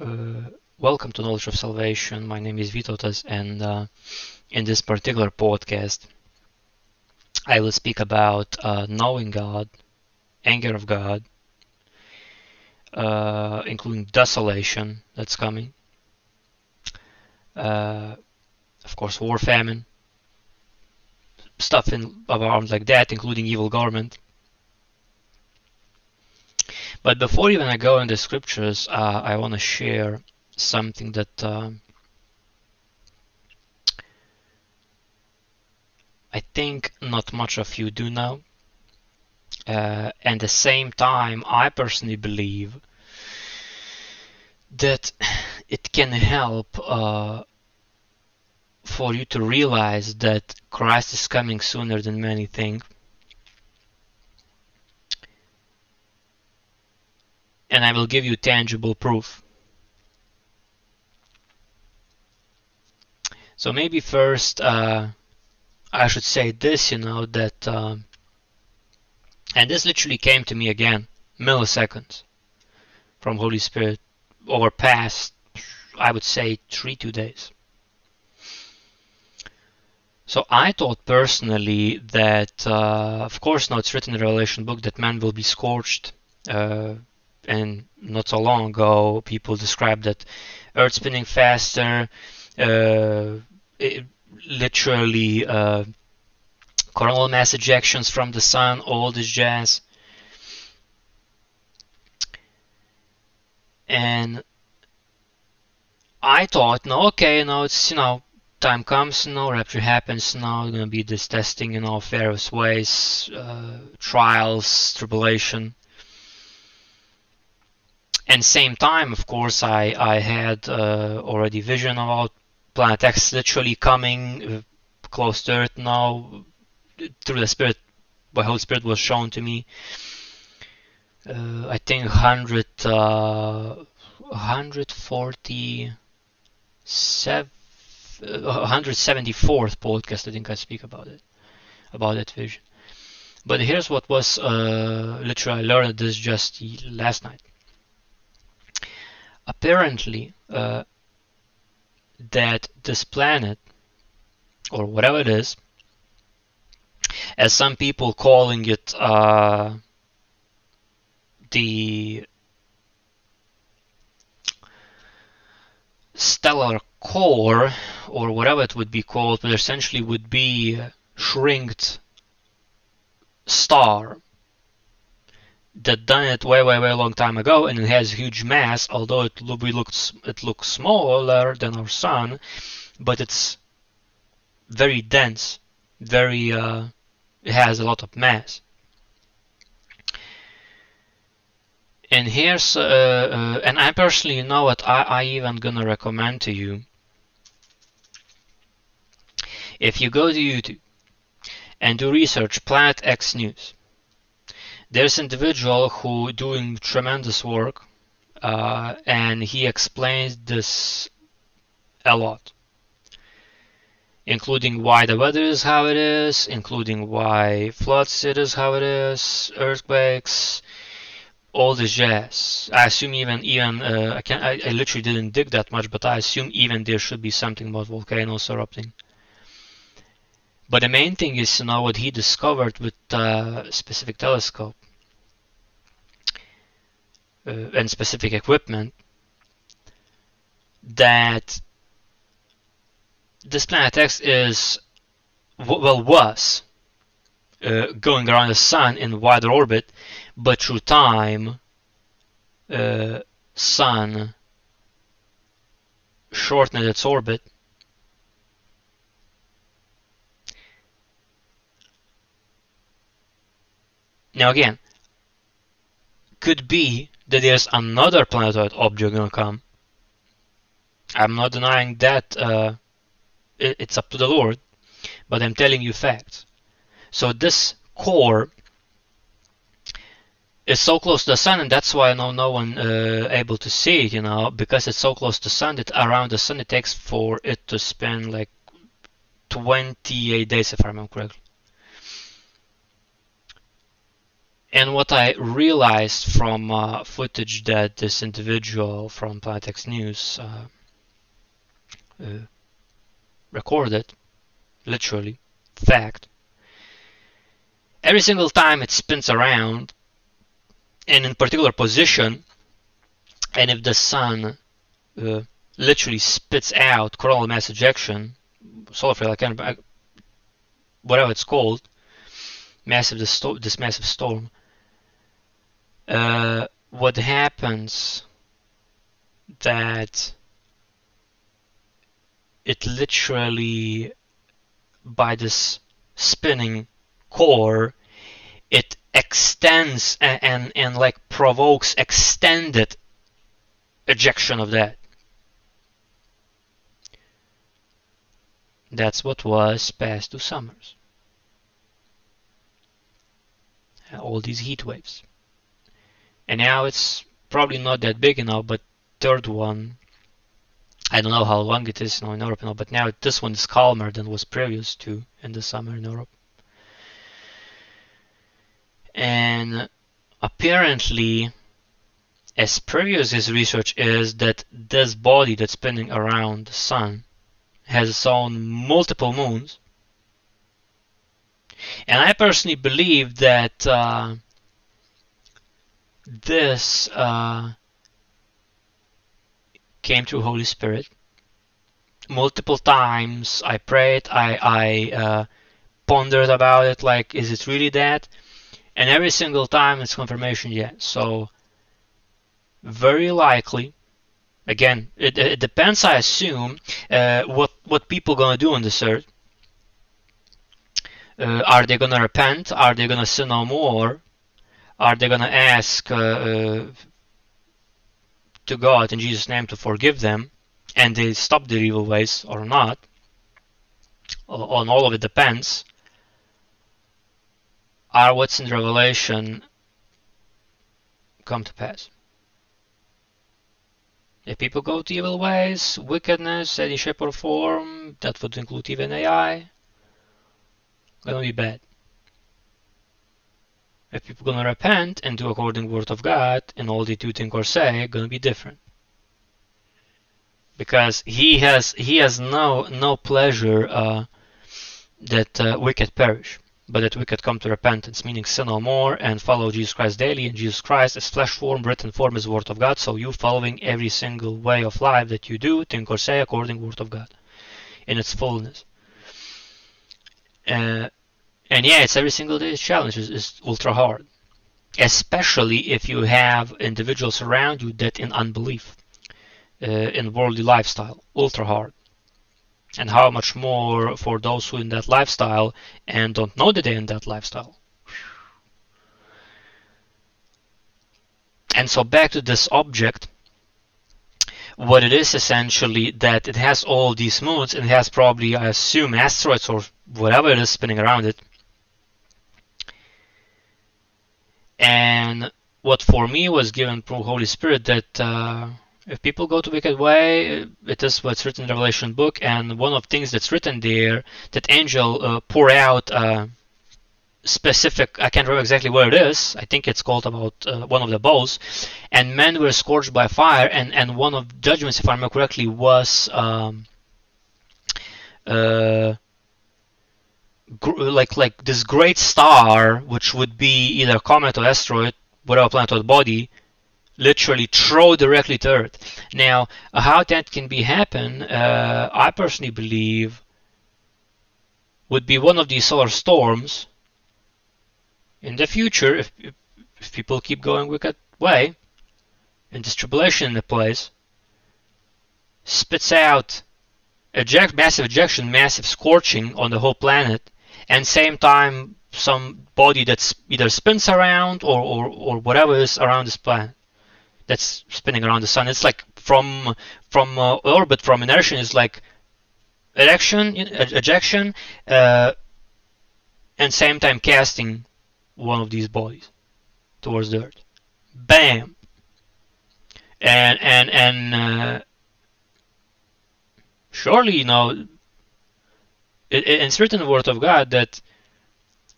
Uh, welcome to Knowledge of Salvation. My name is Vytautas, and uh, in this particular podcast, I will speak about uh, knowing God, anger of God, uh, including desolation that's coming, uh, of course, war, famine, stuff in arms like that, including evil government. But before even I go in the scriptures, uh, I want to share something that uh, I think not much of you do know. Uh, and the same time, I personally believe that it can help uh, for you to realize that Christ is coming sooner than many think. And I will give you tangible proof. So maybe first uh, I should say this, you know, that, uh, and this literally came to me again, milliseconds from Holy Spirit over past, I would say, three, two days. So I thought personally that, uh, of course, now it's written in the Revelation book that man will be scorched. Uh, and not so long ago, people described that Earth spinning faster, uh, it, literally uh, coronal mass ejections from the sun, all this jazz. And I thought, no, okay, no, it's you know, time comes, you know, rapture happens, you know, gonna be this testing, you know, various ways, uh, trials, tribulation and same time, of course, I I had uh, already vision about Planet X literally coming uh, close to Earth now through the Spirit. By Holy Spirit was shown to me. Uh, I think 100, uh, 147, 174th podcast. I think I speak about it, about that vision. But here's what was uh, literally I learned this just last night apparently uh, that this planet or whatever it is as some people calling it uh, the stellar core or whatever it would be called but essentially would be shrinked star that done it way, way, way long time ago, and it has huge mass. Although it we looks it looks smaller than our sun, but it's very dense, very uh, it has a lot of mass. And here's uh, uh, and I personally you know what I I even gonna recommend to you. If you go to YouTube and do research Planet X News there's an individual who doing tremendous work uh, and he explains this a lot including why the weather is how it is including why floods it is how it is earthquakes all this jazz. I assume even even uh, i can I, I literally didn't dig that much but i assume even there should be something about volcanoes erupting but the main thing is to know what he discovered with a specific telescope uh, and specific equipment that this planet X is well was uh, going around the sun in wider orbit, but through time, uh, sun shortened its orbit Now again, could be that there's another planetoid object gonna come. I'm not denying that uh, it's up to the Lord, but I'm telling you facts. So this core is so close to the sun, and that's why no no one uh, able to see it. You know, because it's so close to the sun that around the sun it takes for it to spend like 28 days, if I remember correctly. And what I realized from uh, footage that this individual from Planet X News uh, uh, recorded, literally, fact, every single time it spins around and in particular position, and if the sun uh, literally spits out coronal mass ejection, solar flare, like whatever it's called, massive this, this massive storm. Uh, what happens that it literally by this spinning core it extends and, and, and like provokes extended ejection of that That's what was past two summers. All these heat waves. And now it's probably not that big enough, but third one, I don't know how long it is now in Europe now, but now this one is calmer than was previous to in the summer in Europe. And apparently, as previous his research is that this body that's spinning around the sun has its own multiple moons. And I personally believe that uh, this uh, came through Holy Spirit. Multiple times I prayed, I, I uh, pondered about it, like, is it really that? And every single time it's confirmation, yeah. So, very likely Again, it, it depends, I assume, uh, what what people gonna do on this earth. Uh, are they gonna repent? Are they gonna sin no more? Are they gonna ask uh, uh, to God in Jesus' name to forgive them, and they stop their evil ways or not? On all of it depends. Are what's in Revelation come to pass? If people go to evil ways, wickedness, any shape or form, that would include even AI, gonna be bad. If people gonna repent and do according to the word of God, and all they do think or say, gonna be different. Because he has he has no no pleasure uh, that uh, wicked perish but that we could come to repentance, meaning sin no more and follow Jesus Christ daily. And Jesus Christ is flesh form, written form is Word of God. So you following every single way of life that you do, think or say according to Word of God in its fullness. Uh, and yeah, it's every single day's challenge is, is ultra hard, especially if you have individuals around you that in unbelief, uh, in worldly lifestyle, ultra hard and how much more for those who in that lifestyle and don't know that they're in that lifestyle. And so back to this object, what it is essentially that it has all these moons and it has probably, I assume, asteroids or whatever it is spinning around it. And what for me was given through Holy Spirit that uh, if people go to wicked way, it is what's written in the Revelation book, and one of things that's written there, that angel uh, pour out uh, specific, I can't remember exactly where it is, I think it's called about uh, one of the bowls, and men were scorched by fire, and, and one of judgments, if I remember correctly, was um, uh, like like this great star, which would be either a comet or asteroid, whatever planet or body, literally throw directly to Earth. Now, how that can be happen, uh, I personally believe, would be one of these solar storms in the future if, if, if people keep going wicked way and this tribulation in the place spits out eject massive ejection, massive scorching on the whole planet, and same time some body that's either spins around or, or, or whatever is around this planet that's spinning around the sun. It's like from from uh, orbit, from inertia, is like ejection, ejection, uh, and same time casting one of these bodies towards the Earth. Bam. And and and uh, surely you know it, it's written in the Word of God that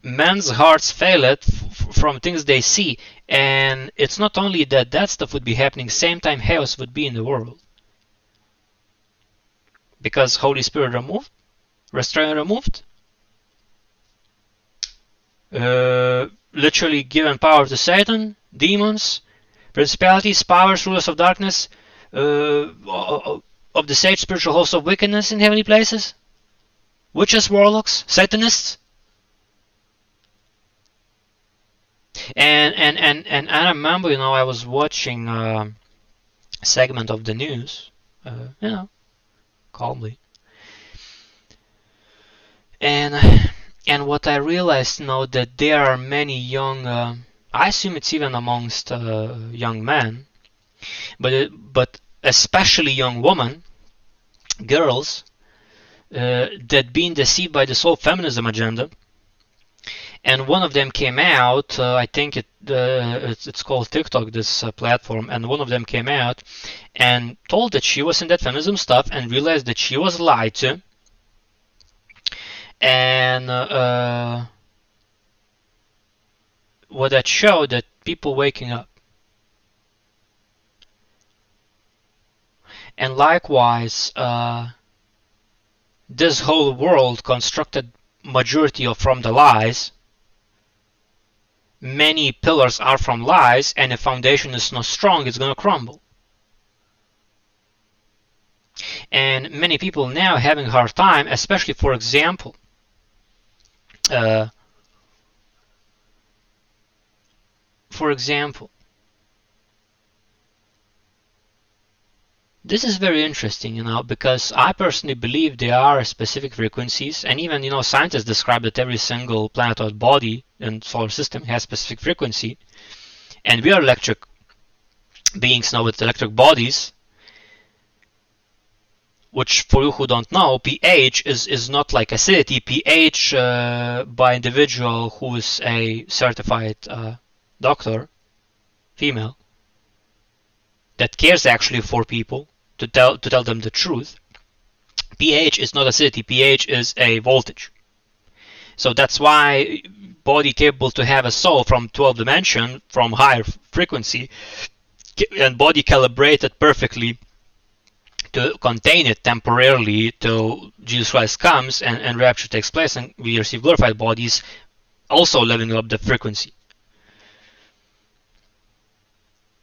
men's hearts fail it from things they see. And it's not only that that stuff would be happening, same time chaos would be in the world. Because Holy Spirit removed, restraint removed, uh, literally given power to Satan, demons, principalities, powers, rulers of darkness, uh, of the sage spiritual hosts of wickedness in heavenly places, witches, warlocks, Satanists. And and and and I remember, you know, I was watching a segment of the news, uh, you know, calmly, and and what I realized, you know, that there are many young, uh, I assume it's even amongst uh, young men, but but especially young women, girls, uh, that being deceived by this whole feminism agenda and one of them came out. Uh, I think it uh, it's, it's, called TikTok, this uh, platform, and one of them came out and told that she was in that feminism stuff and realized that she was lied to, and uh, what that showed that people waking up. And likewise, uh, this whole world constructed majority of from the lies many pillars are from lies and the foundation is not strong, it's going to crumble. And many people now having a hard time, especially for example, uh, for example, This is very interesting, you know, because I personally believe there are specific frequencies, and even, you know, scientists describe that every single planet or body in solar system has specific frequency, and we are electric beings now with electric bodies, which for you who don't know, pH is, is not like acidity. pH uh, by individual who is a certified uh, doctor, female, that cares actually for people to tell to tell them the truth. pH is not acidity. pH is a voltage. So that's why body capable to have a soul from 12 dimension from higher frequency and body calibrated perfectly to contain it temporarily till Jesus Christ comes and, and rapture takes place and we receive glorified bodies also leveling up the frequency.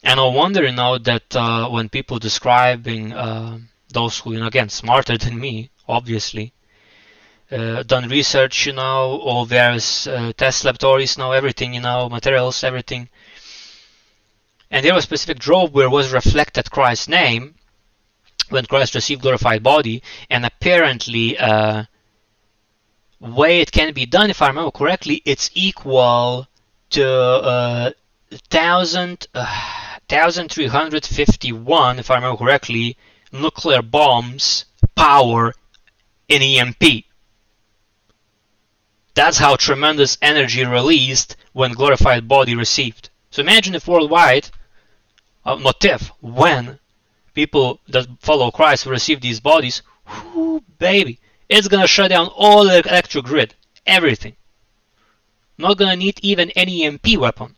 And I wonder, you know, that uh, when people describing uh, those who, you know, again, smarter than me, obviously, uh, done research, you know, all various uh, test laboratories, know everything, you know, materials, everything. And there was a specific drove where was reflected Christ's name when Christ received glorified body, and apparently, uh, way it can be done, if I remember correctly, it's equal to uh, thousand. Uh, 1351, if I remember correctly, nuclear bombs power in EMP. That's how tremendous energy released when glorified body received. So imagine if worldwide, uh, not if, when people that follow Christ receive these bodies, whoo, baby, it's gonna shut down all the electric grid, everything. Not gonna need even any EMP weapon.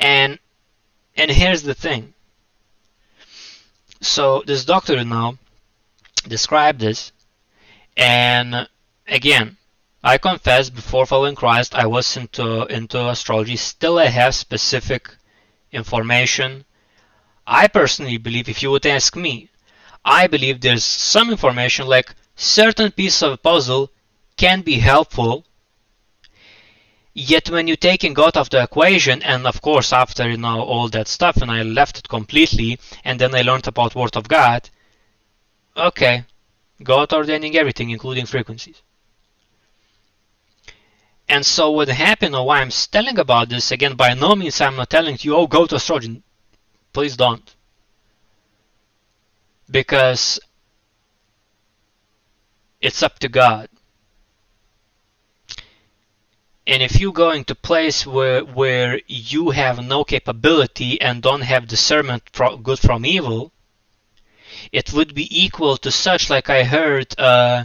And and here's the thing. So this doctor now described this, and again, I confess before following Christ, I was into into astrology. Still, I have specific information. I personally believe, if you would ask me, I believe there's some information like certain piece of a puzzle can be helpful Yet when you taking God of the equation, and of course after you know all that stuff, and I left it completely, and then I learned about Word of God. Okay, God ordaining everything, including frequencies. And so what happened, or why I'm telling about this again, by no means I'm not telling you, oh, go to astrology. Please don't, because it's up to God and if you go into place where where you have no capability and don't have discernment from good from evil it would be equal to such like i heard uh,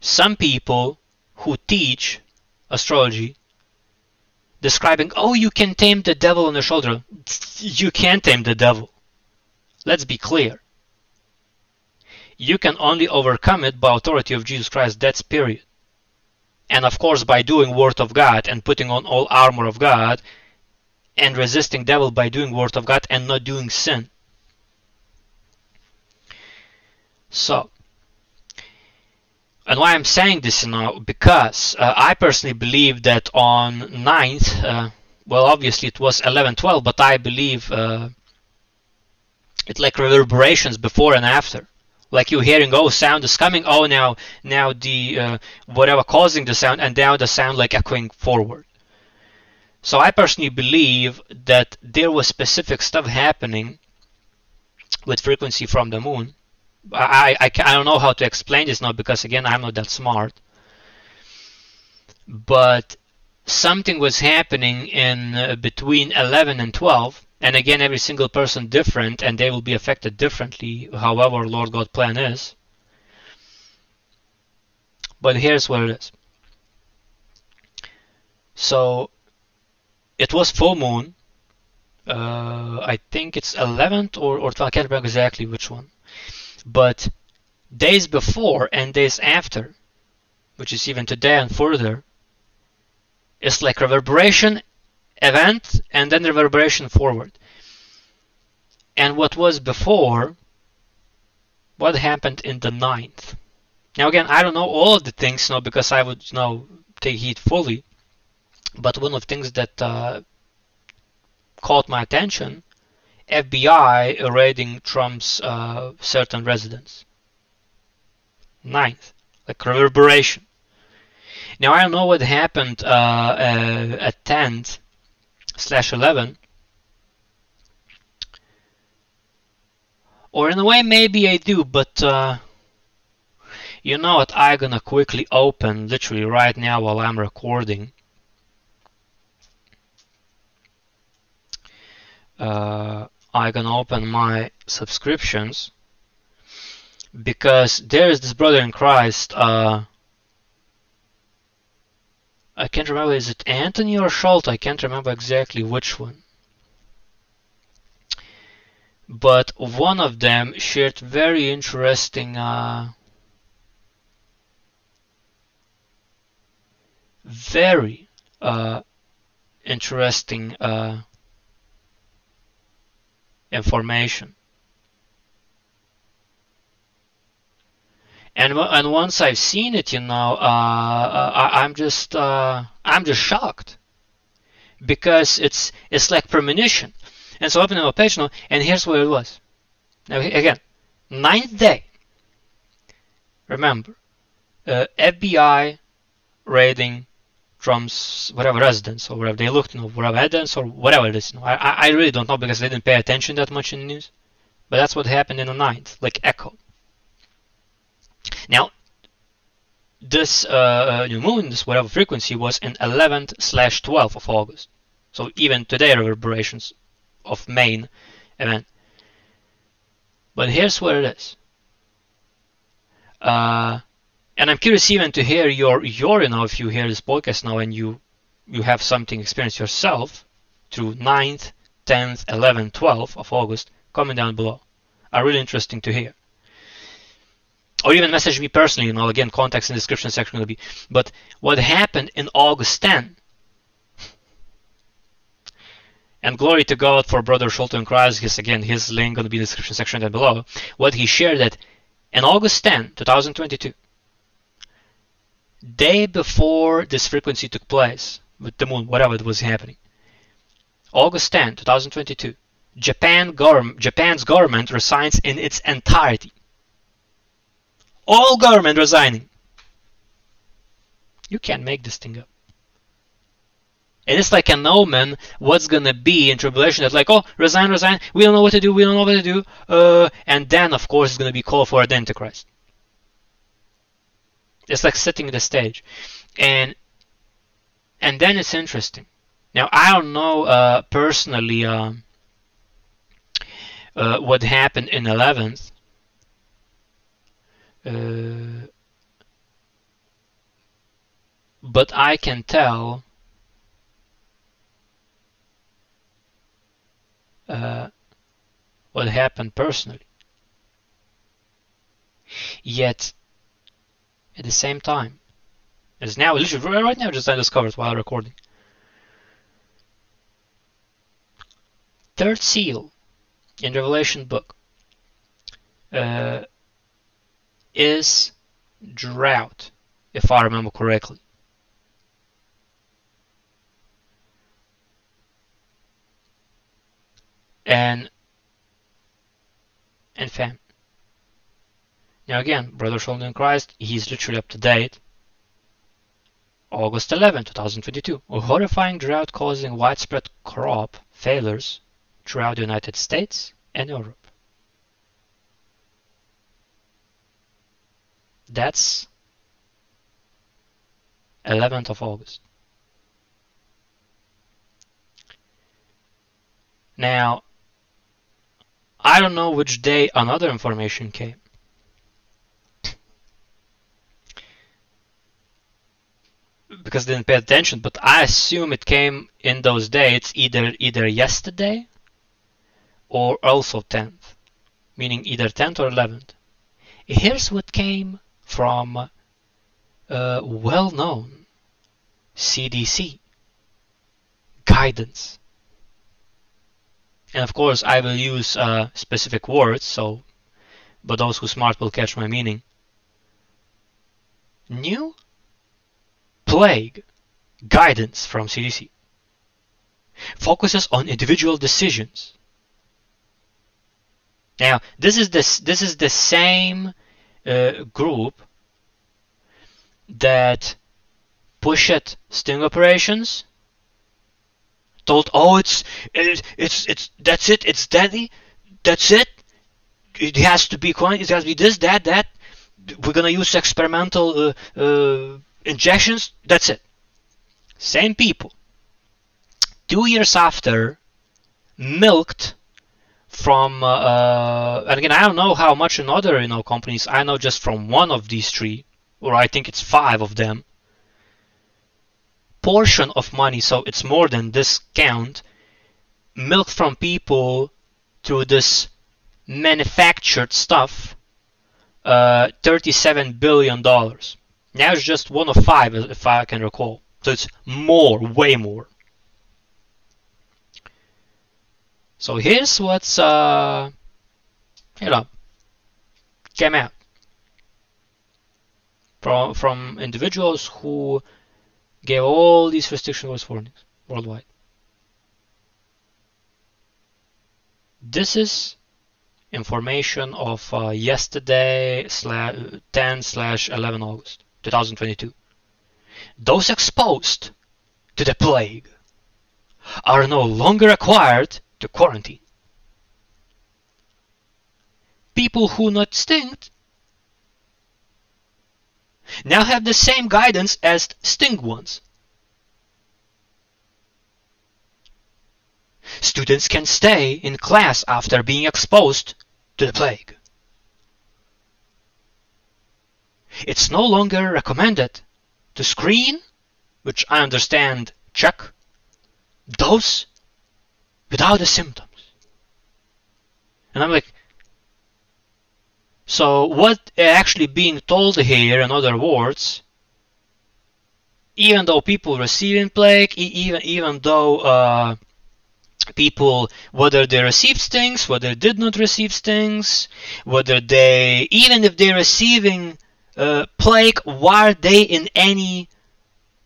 some people who teach astrology describing, oh, you can tame the devil on the shoulder. You can't tame the devil. Let's be clear. You can only overcome it by authority of Jesus Christ. That's period. And of course, by doing Word of God and putting on all armor of God and resisting devil by doing Word of God and not doing sin. So, and why I'm saying this now because uh, I personally believe that on 9th, uh, well, obviously it was 11, 12, but I believe uh, it's like reverberations before and after. Like you're hearing, oh, sound is coming. Oh, now, now the uh, whatever causing the sound, and now the sound like echoing forward. So I personally believe that there was specific stuff happening with frequency from the moon I, I, I don't know how to explain this now because again I'm not that smart but something was happening in uh, between 11 and 12 and again every single person different and they will be affected differently however Lord God plan is. But here's what it is. So it was full moon uh, I think it's 11th or, or 12th I can't remember exactly which one. But days before and days after, which is even today and further, it's like reverberation event and then reverberation forward. And what was before, what happened in the ninth? Now again, I don't know all of the things, you know, because I would you know take heed fully. But one of the things that uh, caught my attention FBI raiding Trump's uh, certain residence. Ninth, like reverberation. Now I don't know what happened uh, uh, at 10 slash 11. Or in a way maybe I do, but uh, you know what, I'm gonna quickly open literally right now while I'm recording. Uh, I can open my subscriptions because there is this brother in Christ. Uh, I can't remember, is it Anthony or Schultz? I can't remember exactly which one. But one of them shared very interesting uh, very uh, interesting uh, information. And and once I've seen it, you know, uh, uh I, am just uh, I'm just shocked because it's it's like premonition. And so I open the page now, and here's what it was. Now again, ninth day. Remember, uh, FBI raiding Trump's whatever residence or wherever they looked, you know, whatever evidence or whatever it is. You know, I, I really don't know because they didn't pay attention that much in the news. But that's what happened in the ninth, like echo. Now, this uh, new moon, this whatever frequency, was in 11th slash 12th of August. So even today, reverberations of main event. But here's what it is. Uh, and I'm curious even to hear your your you know if you hear this podcast now and you you have something experienced yourself through 9th, 10th, 11th, 12th of August, comment down below. Are really interesting to hear. Or even message me personally, you know, again, contacts in the description section will be. But what happened in August 10? And glory to God for Brother Schulten Christ, his again, his link gonna be in the description section down below. What he shared that in August 10, 2022, day before this frequency took place with the moon, whatever it was happening. August 10, 2022, Japan Japan's government resigns in its entirety. All government resigning. You can't make this thing up. And it's like an omen what's gonna be in tribulation. It's like, oh, resign, resign. We don't know what to do. We don't know what to do. Uh, and then, of course, it's gonna be called for the Antichrist. It's like setting the stage, and and then it's interesting. Now I don't know uh, personally uh, uh, what happened in 11th. Uh, but I can tell uh, what happened personally. Yet, at the same time, as now, literally right now, just I discovered while recording. Third seal in Revelation book uh, is drought, if I remember correctly. And and famine. Now again, Brother in Christ, he's literally up to date. August 11, 2022. A horrifying drought causing widespread crop failures throughout the United States and Europe. That's 11th of August. Now, I don't know which day another information came. because I didn't pay attention, but I assume it came in those dates either either yesterday or also 10th, meaning either 10th or 11th. Here's what came from uh, well-known CDC guidance. And of course, I will use uh, specific words, so but those who smart will catch my meaning. New plague guidance from CDC focuses on individual decisions. Now, this is this this is the same uh, group that pushed sting operations. Told, oh, it's it's it's, it's that's it, it's deadly, that's it. It has to be it has to be this, that, that. We're gonna use experimental uh, uh, injections. That's it. Same people. Two years after, milked from uh, uh, and again I don't know how much in other you know companies. I know just from one of these three or I think it's five of them portion of money so it's more than this count milked from people through this manufactured stuff uh, 37 billion dollars. Now it's just one of five if I can recall. So it's more way more So here's what's uh, you know came out from from individuals who gave all these restrictions warnings worldwide. This is information of uh, yesterday slash 10 slash 11 August 2022. Those exposed to the plague are no longer required to quarantine. People who not stinged now have the same guidance as sting ones. Students can stay in class after being exposed to the plague. It's no longer recommended to screen, which I understand check, those without the symptoms. And I'm like, so what actually being told here, in other words, even though people receiving plague, even even though uh, people whether they received stings, whether they did not receive stings, whether they even if they're receiving uh, plague, were they in any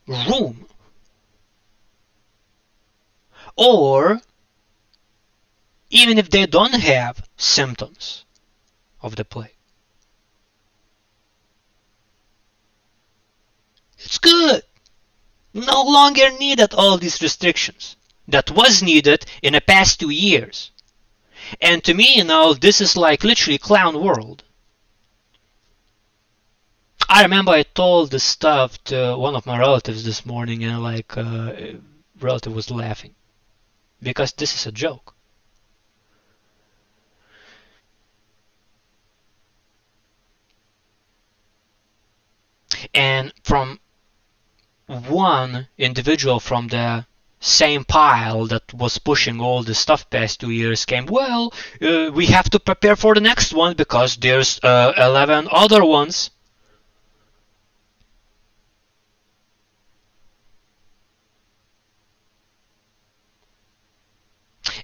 room? Or even if they don't have symptoms of the plague. It's good. No longer needed all these restrictions that was needed in the past two years. And to me, you know, this is like literally clown world. I remember I told this stuff to one of my relatives this morning, and like, uh, relative was laughing because this is a joke. And from one individual from the same pile that was pushing all the stuff past two years came, well, uh, we have to prepare for the next one because there's uh, 11 other ones.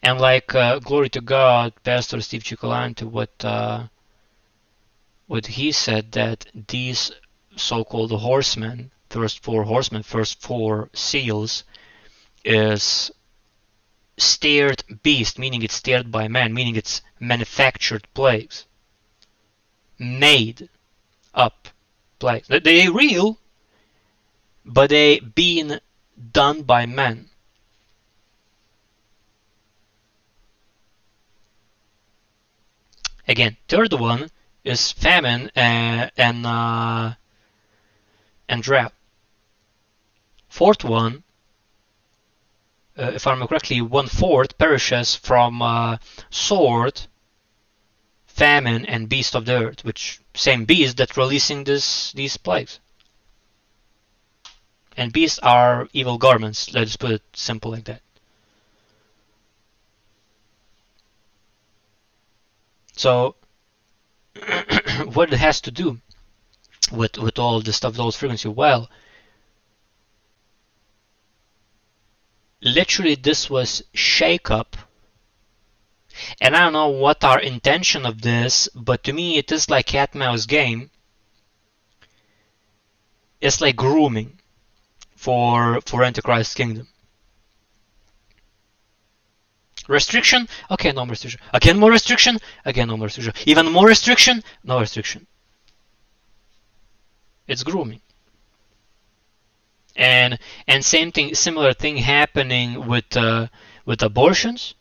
And like, uh, glory to God, Pastor Steve Cioccolanti, what, uh, what he said that these so-called horsemen, first four horsemen, first four seals, is steered beast, meaning it's steered by man, meaning it's manufactured plagues, made up plagues. They're real, but they being done by men. Again, third one is famine and and, uh, and drought. Fourth one uh, if I remember correctly, one fourth perishes from uh, sword, famine, and beast of the earth, which same beast that releasing this these plagues. And beasts are evil garments. Let's put it simple like that. So, what it has to do with with all the stuff, those frequency? Well, literally this was shake up and I don't know what our intention of this, but to me it is like cat mouse game. It's like grooming for for Antichrist kingdom. Restriction? Okay, no more restriction. Again more restriction? Again no more restriction. Even more restriction? No restriction. It's grooming. And and same thing similar thing happening with uh, with abortions.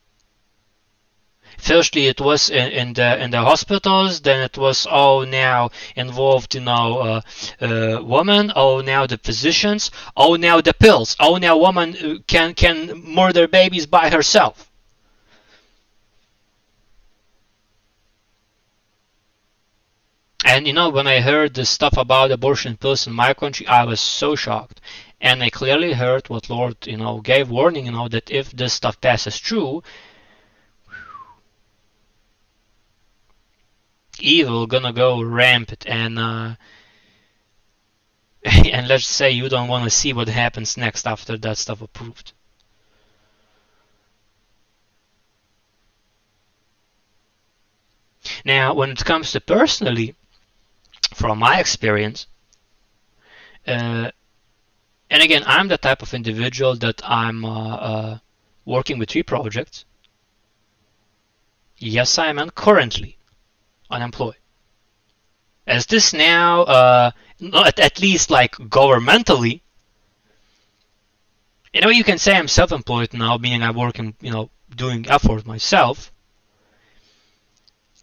Firstly it was in, in, the in the hospitals then it was oh now involved you know uh, uh, women oh now the physicians oh now the pills oh now woman uh, can can murder babies by herself And you know, when I heard the stuff about abortion pills in my country, I was so shocked. And I clearly heard what Lord, you know, gave warning, you know, that if this stuff passes through, evil gonna go rampant and uh, and let's say you don't want to see what happens next after that stuff approved. Now, when it comes to personally, from my experience. Uh, and again, I'm the type of individual that I'm uh, uh, working with three projects. Yes, I am currently unemployed. As this now, uh, at, at least like governmentally, you know, you can say I'm self-employed now, meaning I'm working, you know, doing effort myself.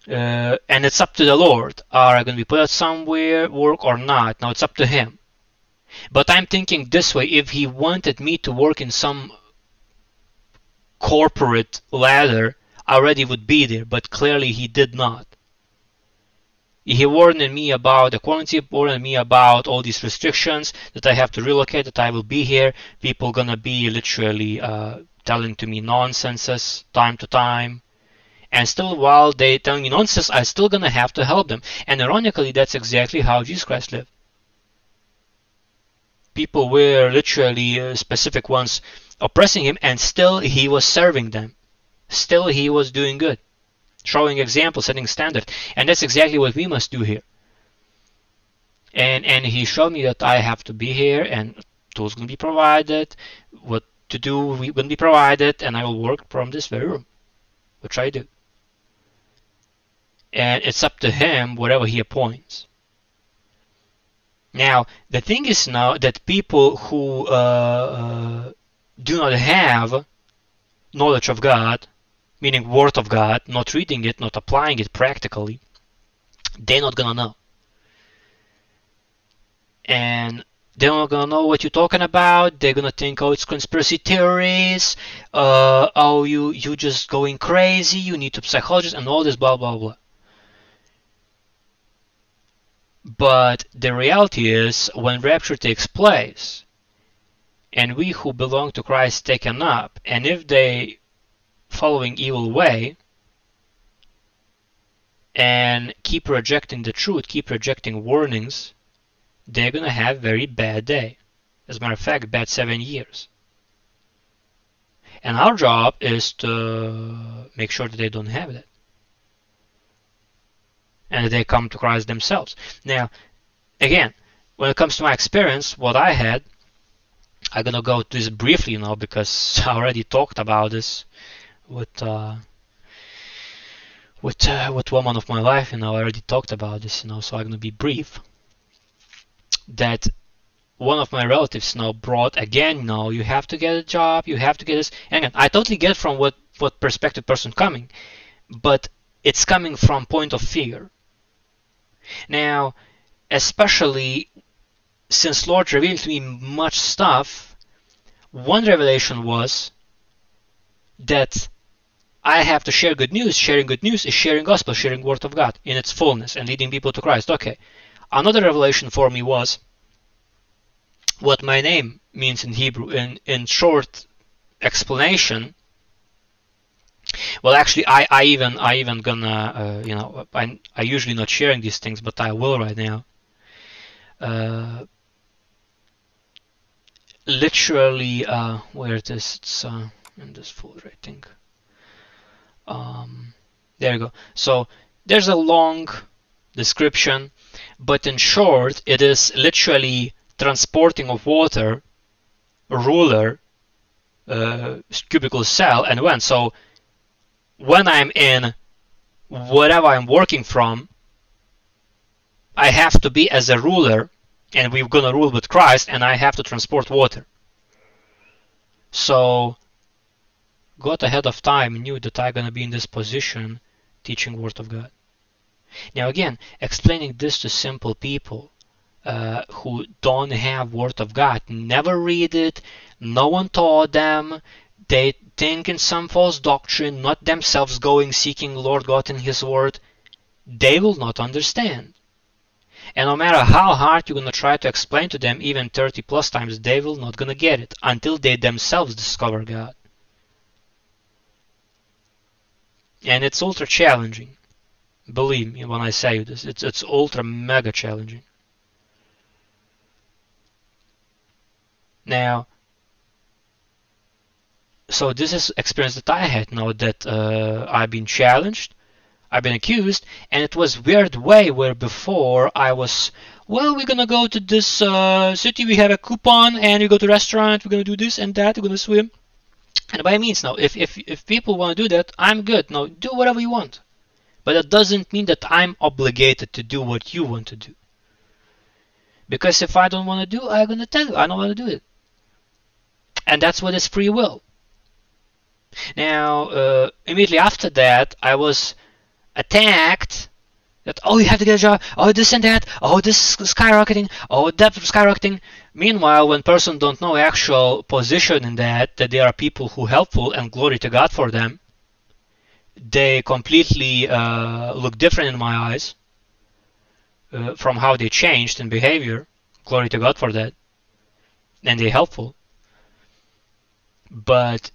Uh, and it's up to the Lord. Are I going to be put somewhere, work or not? Now it's up to Him. But I'm thinking this way: if He wanted me to work in some corporate ladder, I already would be there. But clearly He did not. He warned me about the quarantine, warned me about all these restrictions that I have to relocate, that I will be here. People gonna be literally uh, telling to me nonsenses time to time and still while they telling me nonsense, I'm still gonna have to help them. And ironically, that's exactly how Jesus Christ lived. People were literally uh, specific ones oppressing him, and still he was serving them. Still he was doing good, showing example, setting standard, and that's exactly what we must do here. And and he showed me that I have to be here, and tools going to be provided, what to do will be provided, and I will work from this very room, which I do and it's up to him whatever he appoints. Now, the thing is now that people who uh, uh, do not have knowledge of God, meaning Word of God, not reading it, not applying it practically, they're not gonna know. And they're not gonna know what you're talking about. They're gonna think, oh, it's conspiracy theories. Uh, oh, you you just going crazy. You need to psychologist and all this blah blah blah. But the reality is, when rapture takes place, and we who belong to Christ taken up, and if they following evil way and keep rejecting the truth, keep rejecting warnings, they're gonna have very bad day. As a matter of fact, bad seven years. And our job is to make sure that they don't have that. And they come to Christ themselves. Now, again, when it comes to my experience, what I had, I'm gonna go to this briefly now because I already talked about this with uh, with uh, with woman of my life, you know, I already talked about this, you know, so I'm gonna be brief. That one of my relatives now brought again, you know, you have to get a job, you have to get this. And again, I totally get from what what perspective person coming, but it's coming from point of fear. Now, especially since Lord revealed to me much stuff, one revelation was that I have to share good news. Sharing good news is sharing gospel, sharing word of God in its fullness and leading people to Christ. Okay. Another revelation for me was what my name means in Hebrew. In in short explanation, well, actually, I, I even I even gonna uh, you know I I usually not sharing these things, but I will right now. Uh, literally, uh, where it is, it's uh, in this folder, I think. Um, there you go. So there's a long description, but in short, it is literally transporting of water, ruler, uh, cubicle cell, and when. So when I'm in whatever I'm working from, I have to be as a ruler, and we're gonna rule with Christ, and I have to transport water. So God ahead of time knew that I'm gonna be in this position teaching Word of God. Now again, explaining this to simple people uh, who don't have Word of God, never read it, no one taught them, they think in some false doctrine, not themselves going seeking Lord God in His Word, they will not understand. And no matter how hard you're gonna try to explain to them, even 30 plus times, they will not gonna get it until they themselves discover God. and it's ultra challenging. Believe me when I say this, it's it's ultra mega challenging. Now, so this is experience that I had now that uh, I've been challenged, I've been accused, and it was weird way where before I was, well, we're gonna go to this uh, city, we have a coupon, and we go to restaurant, we're gonna do this and that, we're gonna swim. And by means now, if, if, if people want to do that, I'm good. Now, do whatever you want. But that doesn't mean that I'm obligated to do what you want to do. Because if I don't want to do, I'm to tell you I don't want to do it. And that's what is free will. Now, uh, immediately after that, I was attacked that oh you have to get a job. Oh this and that. Oh this is skyrocketing. Oh that skyrocketing. Meanwhile when person don't know actual position in that that there are people who helpful and glory to god for them they completely uh, look different in my eyes uh, from how they changed in behavior. Glory to god for that. And they're helpful. But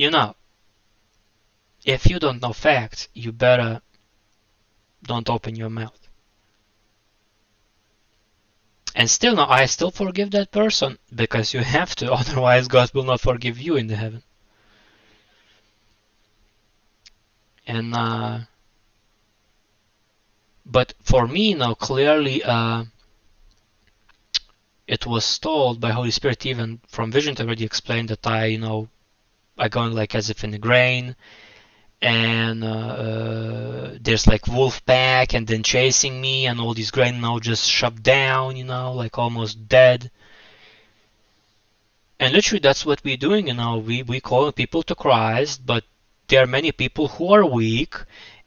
you know if you don't know facts, you better don't open your mouth. And still no, I still forgive that person because you have to, otherwise God will not forgive you in the heaven. And uh, but for me now clearly uh, it was told by Holy Spirit even from vision to already explained that I you know I going like as if in a grain and uh, uh, there's like wolf pack and then chasing me and all these grain now just shoved down you know like almost dead. And literally that's what we're doing you know. We we call people to christ but there are many people who are weak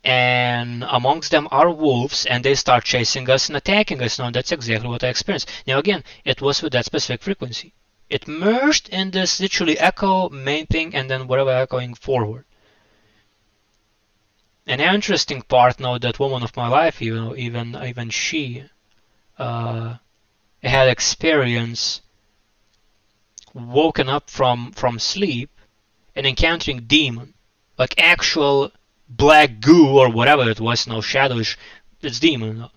and amongst them are wolves and they start chasing us and attacking us. Now that's exactly what i experienced. Now again it was with that specific frequency it merged in this literally echo main thing and then whatever echoing forward. An interesting part now that woman of my life, you know, even even she uh, had experience woken up from from sleep and encountering demon like actual black goo or whatever it was no shadowish it's demon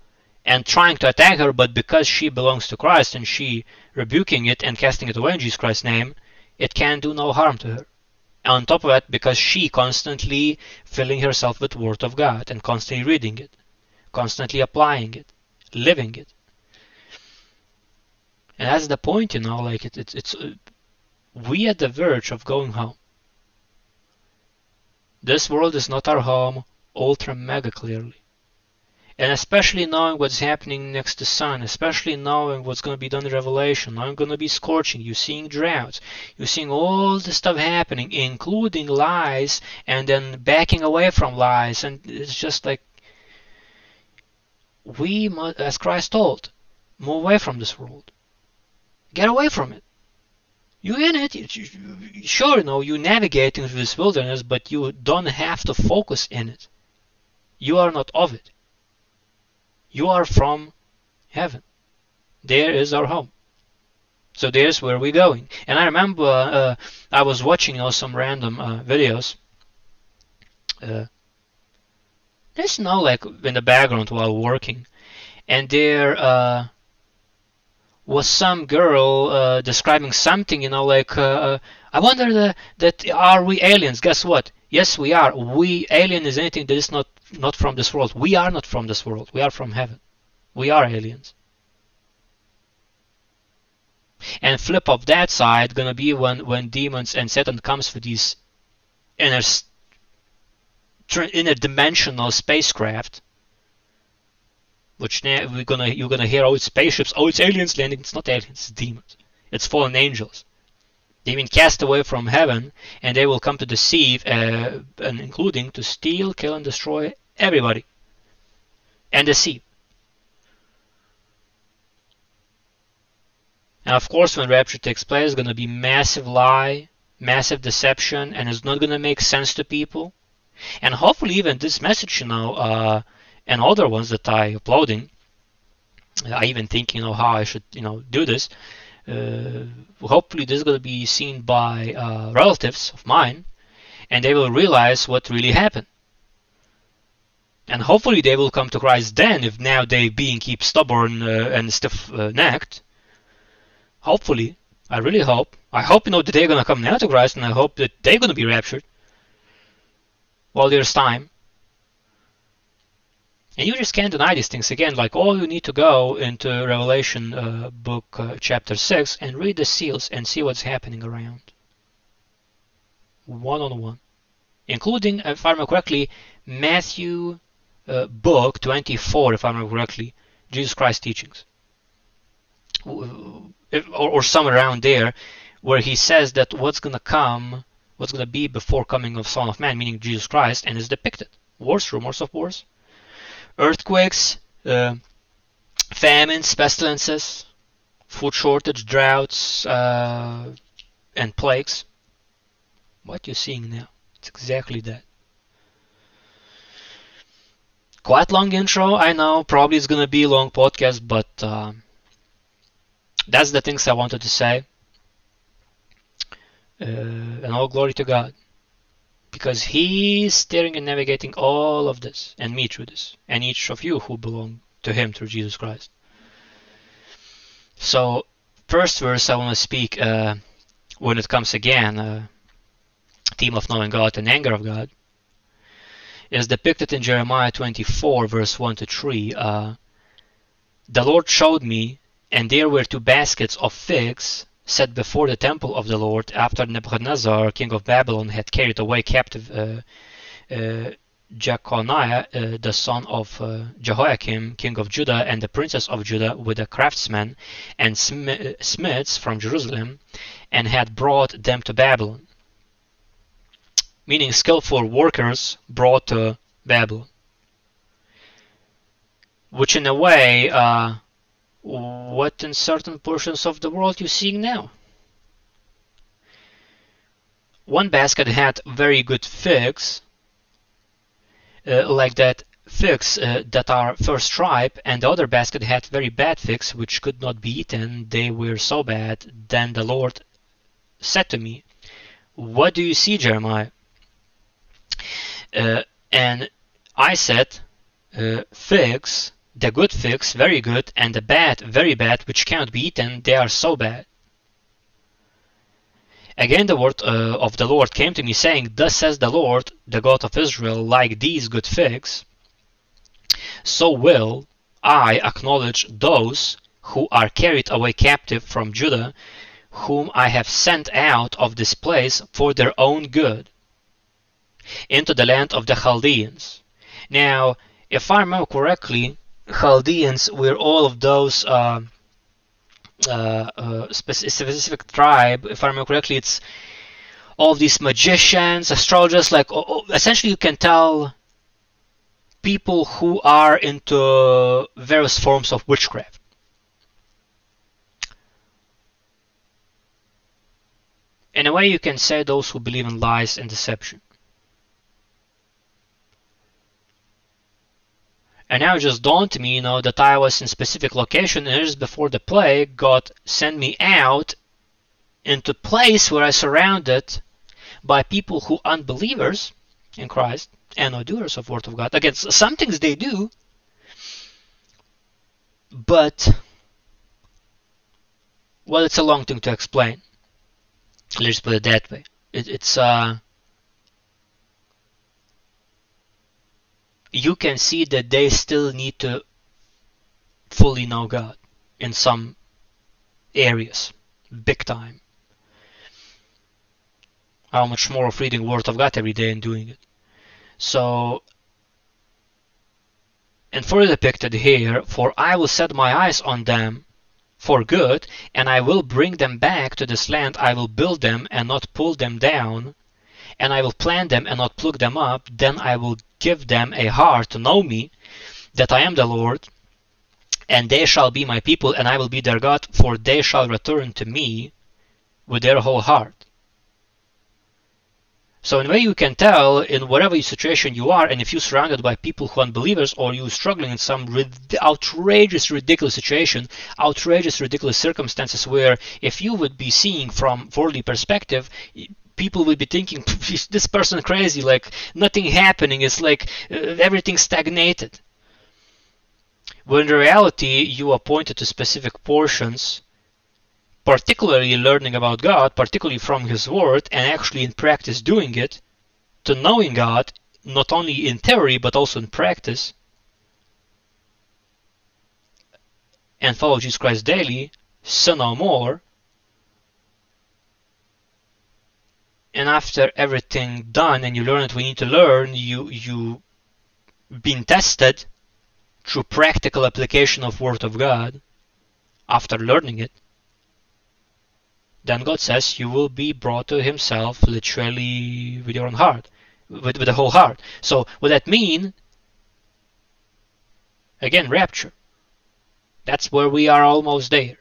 and trying to attack her but because she belongs to christ and she rebuking it and casting it away in jesus christ's name it can do no harm to her. On top of that because she constantly filling herself with word of god and constantly reading it constantly applying it living it. And that's the point you know like it, it it's uh, we at the verge of going home. This world is not our home ultra mega clearly and especially knowing what's happening next to sun especially knowing what's going to be done in revelation I'm going to be scorching you seeing droughts you're seeing all this stuff happening including lies and then backing away from lies and it's just like we must, as christ told move away from this world Get away from it. You're in it. Sure, you know, you're navigating through this wilderness, but you don't have to focus in it. You are not of it. You are from heaven. There is our home. So there's where we're going. And I remember uh, I was watching some random uh, videos. Uh, there's no like in the background while working, and they're uh, was some girl uh, describing something, you know, like, I wonder the, that are we aliens? Guess what? Yes, we are. We alien is anything that is not not from this world. We are not from this world. We are from heaven. We are aliens. And flip of that side gonna be when when demons and Satan comes for these inner inner dimensional spacecraft which now we're gonna you're gonna hear oh it's spaceships oh it's aliens landing it's not aliens it's demons it's fallen angels they've been cast away from heaven and they will come to deceive uh, and including to steal kill and destroy everybody and deceive and of course when rapture takes place it's going to be massive lie massive deception and it's not going to make sense to people and hopefully even this message you know uh, and other ones that I uploading. I even think you know how I should you know do this. Uh, hopefully this is going to be seen by uh, relatives of mine and they will realize what really happened. And hopefully they will come to Christ then if now they being keep stubborn uh, and stiff-necked hopefully I really hope I hope you know that they're going to come now to Christ and I hope that they're going to be raptured. While there's time and you just can't deny these things. Again, like all you need to go into Revelation uh, book uh, chapter 6 and read the seals and see what's happening around. One on one. Including, if I remember correctly, Matthew uh, book 24, if I remember correctly, Jesus Christ teachings. Or, or somewhere around there, where he says that what's going to come, what's going to be before coming of Son of Man, meaning Jesus Christ, and is depicted. Wars, rumors of wars, earthquakes, uh, famines, pestilences, food shortage, droughts, uh, and plagues. What you're seeing now, it's exactly that. Quite long intro, I know. Probably it's gonna be a long podcast, but uh, that's the things I wanted to say. Uh, and all glory to God because he's steering and navigating all of this and me through this and each of you who belong to him through Jesus Christ. So first verse I want to speak uh, when it comes again uh, theme of knowing God and anger of God is depicted in Jeremiah 24 verse 1 to 3 uh, the Lord showed me and there were two baskets of figs set before the temple of the Lord after Nebuchadnezzar, king of Babylon, had carried away captive uh, uh, Jeconiah, uh, the son of uh, Jehoiakim, king of Judah, and the princess of Judah, with the craftsmen and smiths from Jerusalem, and had brought them to Babylon. Meaning skillful workers brought to Babylon. Which, in a way, uh, what in certain portions of the world you're seeing now. One basket had very good figs, uh, like that figs uh, that are first ripe, and the other basket had very bad figs which could not be eaten. They were so bad. Then the Lord said to me, What do you see, Jeremiah? Uh, and I said, uh, Figs, the good figs, very good, and the bad, very bad, which cannot be eaten, they are so bad. Again the word uh, of the Lord came to me, saying, Thus says the Lord, the God of Israel, like these good figs, so will I acknowledge those who are carried away captive from Judah, whom I have sent out of this place for their own good, into the land of the Chaldeans. Now, if I remember correctly, Chaldeans were all of those. Uh, uh, uh, specific tribe, if I remember correctly, it's all these magicians, astrologers, like essentially you can tell people who are into various forms of witchcraft. In a way, you can say those who believe in lies and deception. And now it just dawned to me, you know, that I was in specific location years before the plague God sent me out into place where I surrounded by people who unbelievers in Christ and no doers of Word of God. Again, some things they do, but well, it's a long thing to explain. Let's put it that way. It, it's uh, you can see that they still need to fully know God in some areas, big time. How much more of reading Word of God every day and doing it. So, and further depicted here, for I will set my eyes on them for good, and I will bring them back to this land. I will build them and not pull them down, and I will plant them and not pluck them up. Then I will give them a heart to know me, that I am the Lord, and they shall be my people, and I will be their God, for they shall return to me with their whole heart. So in a way you can tell in whatever situation you are, and if you're surrounded by people who are unbelievers, or you're struggling in some outrageous, ridiculous situation, outrageous, ridiculous circumstances, where if you would be seeing from worldly perspective, people will be thinking this person crazy? Like nothing happening. It's like uh, everything stagnated. When in reality you are pointed to specific portions particularly learning about god particularly from his word and actually in practice doing it to knowing god not only in theory but also in practice and follow jesus christ daily sin no more and after everything done and you learn what we need to learn, you you been tested through practical application of Word of God after learning it, then God says you will be brought to Himself literally with your own heart, with, with the whole heart. So what that mean? Again, rapture. That's where we are almost there.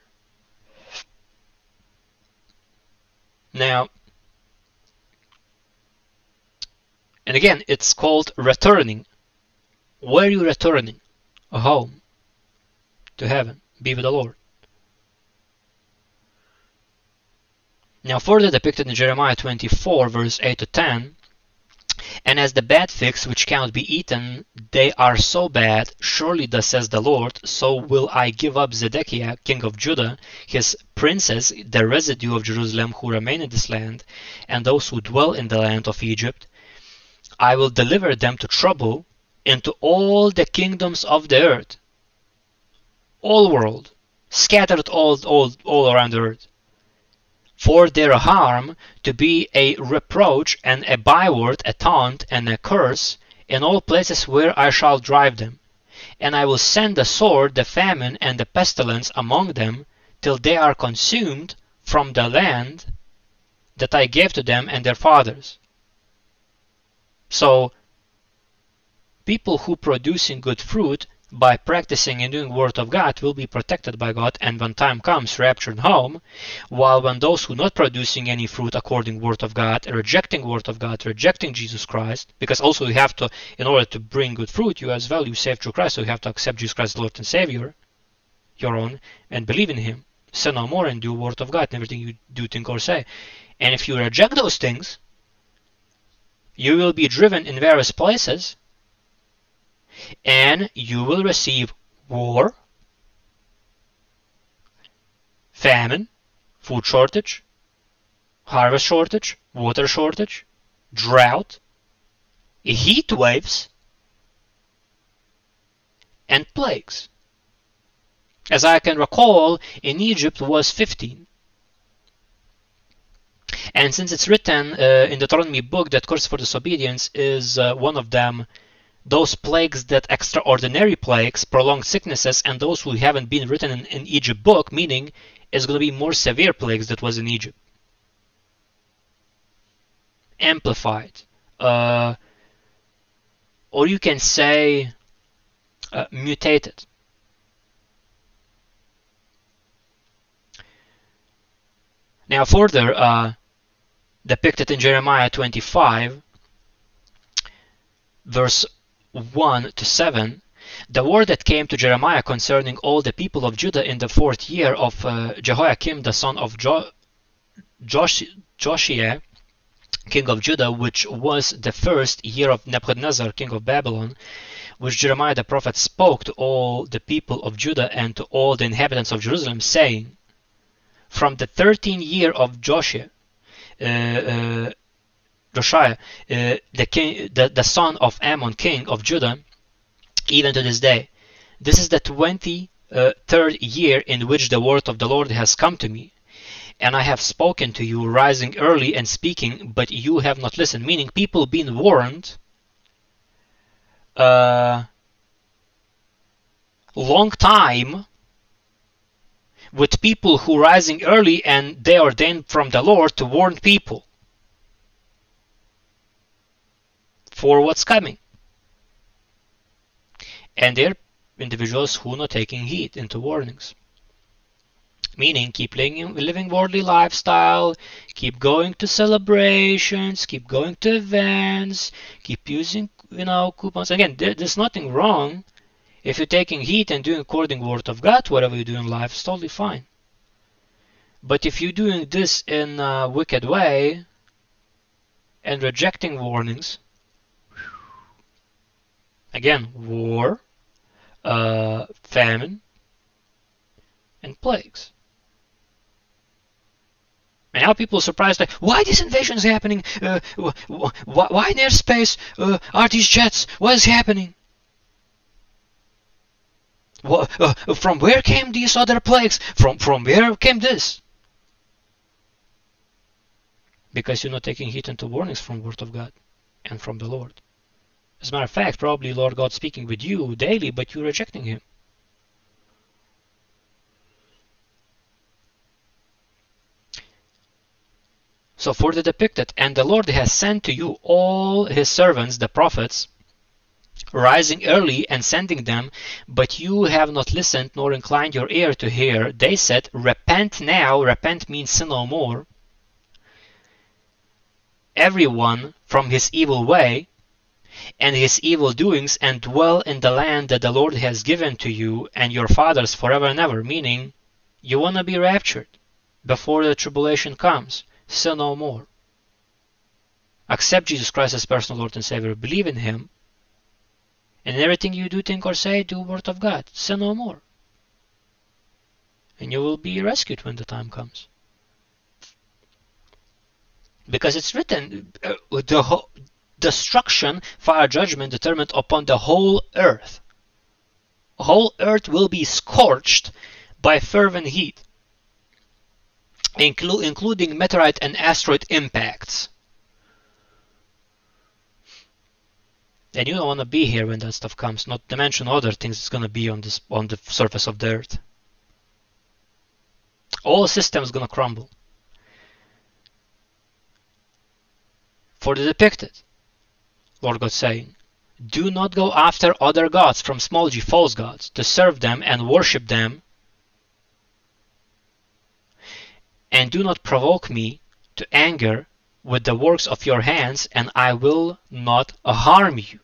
Now, And again, it's called returning. Where are you returning? Home. To heaven. Be with the Lord. Now further depicted in Jeremiah 24 verse 8 to 10, and as the bad figs which cannot be eaten, they are so bad, surely thus says the Lord, so will I give up Zedekiah, king of Judah, his princes, the residue of Jerusalem who remain in this land, and those who dwell in the land of Egypt, I will deliver them to trouble into all the kingdoms of the earth. All world, scattered all, all, all around the earth. For their harm to be a reproach and a byword, a taunt and a curse in all places where I shall drive them. And I will send the sword, the famine, and the pestilence among them till they are consumed from the land that I gave to them and their fathers. So people who producing good fruit by practicing and doing word of God will be protected by God and when time comes raptured home while when those who not producing any fruit according word of God rejecting word of God rejecting Jesus Christ because also you have to in order to bring good fruit you as well you save through Christ so you have to accept Jesus Christ Lord and Savior your own and believe in him. Sin no more and do word of God in everything you do think or say. And if you reject those things you will be driven in various places and you will receive war, famine, food shortage, harvest shortage, water shortage, drought, heat waves, and plagues. As I can recall, in Egypt was 15. And since it's written uh, in the Deuteronomy book that curse for disobedience is uh, one of them, those plagues that extraordinary plagues, prolonged sicknesses, and those who haven't been written in, in Egypt book, meaning it's going to be more severe plagues that was in Egypt. Amplified. Uh, or you can say uh, mutated. Now further uh, depicted in Jeremiah 25 verse 1 to 7, the word that came to Jeremiah concerning all the people of Judah in the fourth year of uh, Jehoiakim the son of jo- Josh- king of Judah, which was the first year of Nebuchadnezzar, king of Babylon, which Jeremiah the prophet spoke to all the people of Judah and to all the inhabitants of Jerusalem, saying, From the thirteenth year of Josiah, uh, uh, Josiah, uh, the, king, the, the son of Amon, king of Judah, even to this day. This is the 23rd year in which the word of the Lord has come to me. And I have spoken to you, rising early and speaking, but you have not listened. Meaning, people being warned uh, long time with people who rising early and they ordained from the Lord to warn people for what's coming. And they're individuals who are not taking heed into warnings. Meaning, keep living, living worldly lifestyle, keep going to celebrations, keep going to events, keep using, you know, coupons. Again, there's nothing wrong if you're taking heat and doing according word of God, whatever you do in life, it's totally fine. But if you're doing this in a wicked way and rejecting warnings, Again, war, uh, famine, and plagues. And now people are surprised, like, why these invasions happening? Uh, wh why in airspace uh, are these jets? What is happening? What, uh, from where came these other plagues? From from where came this? Because you're not taking heed into warnings from Word of God and from the Lord. As a matter of fact, probably Lord God speaking with you daily, but you're rejecting Him. So further depicted, and the Lord has sent to you all his servants, the prophets, rising early and sending them, but you have not listened nor inclined your ear to hear. They said, Repent now. Repent means sin no more. Everyone from his evil way, and his evil doings and dwell in the land that the Lord has given to you and your fathers forever and ever. Meaning, you want to be raptured before the tribulation comes. Sin no more. Accept Jesus Christ as personal Lord and Savior. Believe in Him. And everything you do, think, or say, do Word of God. Sin no more. And you will be rescued when the time comes. Because it's written, uh, the whole, destruction, fire judgment determined upon the whole earth. Whole earth will be scorched by fervent heat, inclu including meteorite and asteroid impacts. And you don't want to be here when that stuff comes, not to mention other things that's going to be on this on the surface of the earth. All systems going to crumble. For the depicted, Lord God saying, Do not go after other gods from small g false gods to serve them and worship them. And do not provoke me to anger with the works of your hands, and I will not harm you.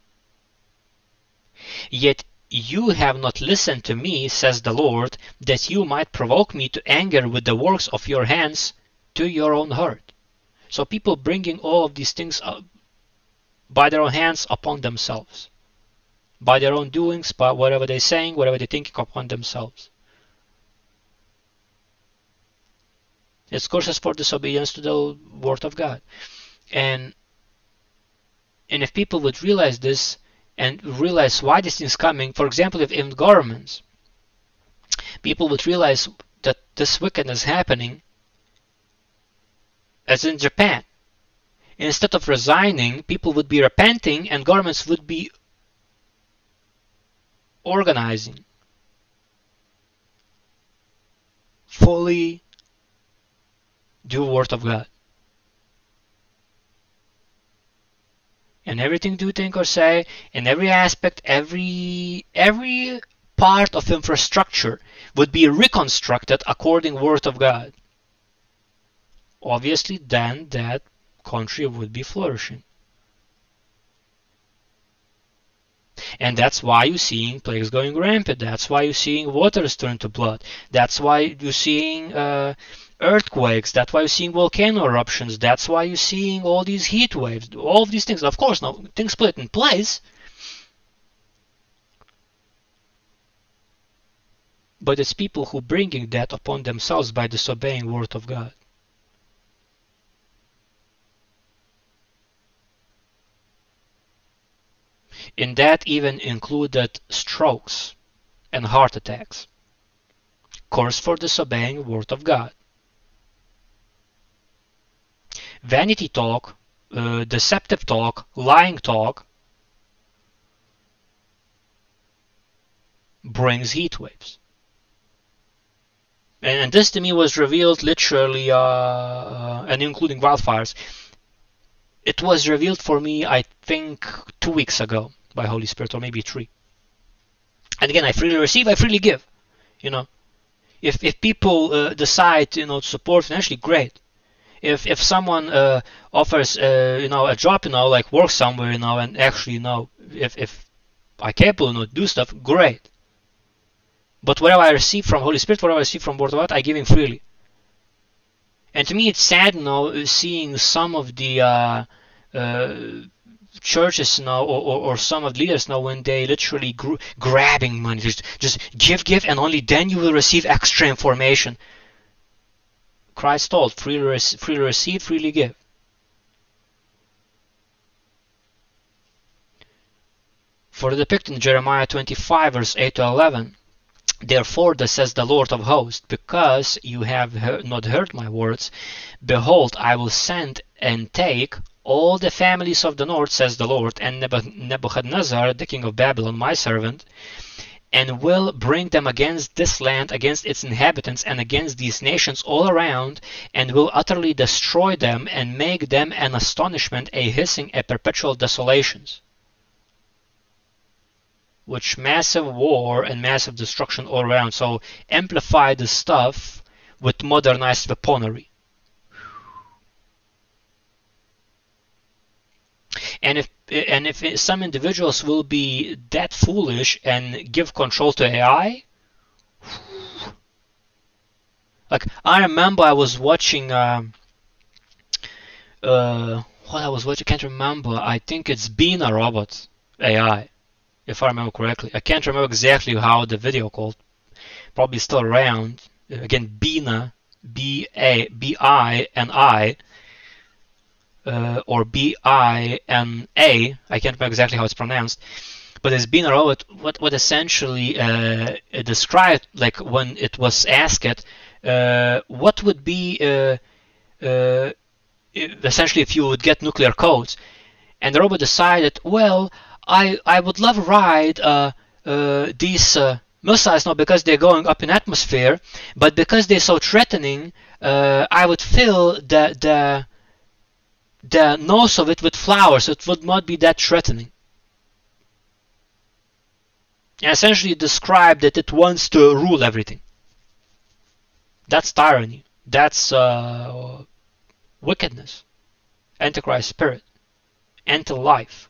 Yet you have not listened to me, says the Lord, that you might provoke me to anger with the works of your hands to your own hurt. So people bringing all of these things by their own hands upon themselves, by their own doings, by whatever they're saying, whatever they're thinking upon themselves. It's curses for disobedience to the word of God. And and if people would realize this and realize why this is coming, for example, if in governments, people would realize that this wickedness is happening, as in Japan. Instead of resigning, people would be repenting and governments would be organizing fully do word of God. And everything do think or say, in every aspect, every every part of infrastructure would be reconstructed according word of God. Obviously, then that country would be flourishing. And that's why you're seeing plagues going rampant. That's why you're seeing waters turn to blood. That's why you're seeing uh, earthquakes. That's why you're seeing volcano eruptions. That's why you're seeing all these heat waves. All these things. Of course, now things split in place. But it's people who bringing that upon themselves by disobeying word of God. In that even included strokes and heart attacks. Curse for disobeying word of God. Vanity talk, uh, deceptive talk, lying talk brings heat waves. And, and this to me was revealed literally, uh, uh, and including wildfires. It was revealed for me, I think, two weeks ago by Holy Spirit, or maybe three. And again, I freely receive, I freely give. You know, if if people uh, decide, you know, to support financially, great. If if someone uh, offers, uh, you know, a job, you know, like work somewhere, you know, and actually, you know, if if I capable, you know, do stuff, great. But whatever I receive from Holy Spirit, whatever I receive from Word of God, I give Him freely. And to me, it's sad, you seeing some of the uh, uh, churches now or, or, or, some of the leaders now when they literally gr- grabbing money just just give give and only then you will receive extra information christ told freely, freely receive freely give. For the in jeremiah 25 verse 8 to 11 Therefore, thus says the Lord of hosts, because you have heard, not heard my words, behold, I will send and take all the families of the north, says the Lord, and Nebuchadnezzar, the king of Babylon, my servant, and will bring them against this land, against its inhabitants, and against these nations all around, and will utterly destroy them, and make them an astonishment, a hissing, a perpetual desolations which massive war and massive destruction all around. So amplify the stuff with modernized weaponry. And if and if some individuals will be that foolish and give control to AI, like I remember I was watching uh, uh, what I was watching, I can't remember. I think it's Bina Robot AI if I remember correctly. I can't remember exactly how the video called. Probably still around. Again, Bina, B A B I N I, uh, or B I N A. I can't remember exactly how it's pronounced. But it's been a robot. What what essentially uh, described, like when it was asked, uh, what would be uh, uh, essentially if you would get nuclear codes, and the robot decided, well, I I would love to ride uh, these missiles not because they're going up in atmosphere, but because they're so threatening. I would feel the the the nose of it with flowers. It would not be that threatening. and essentially describe that it wants to rule everything. That's tyranny. That's uh, wickedness, antichrist spirit, anti-life.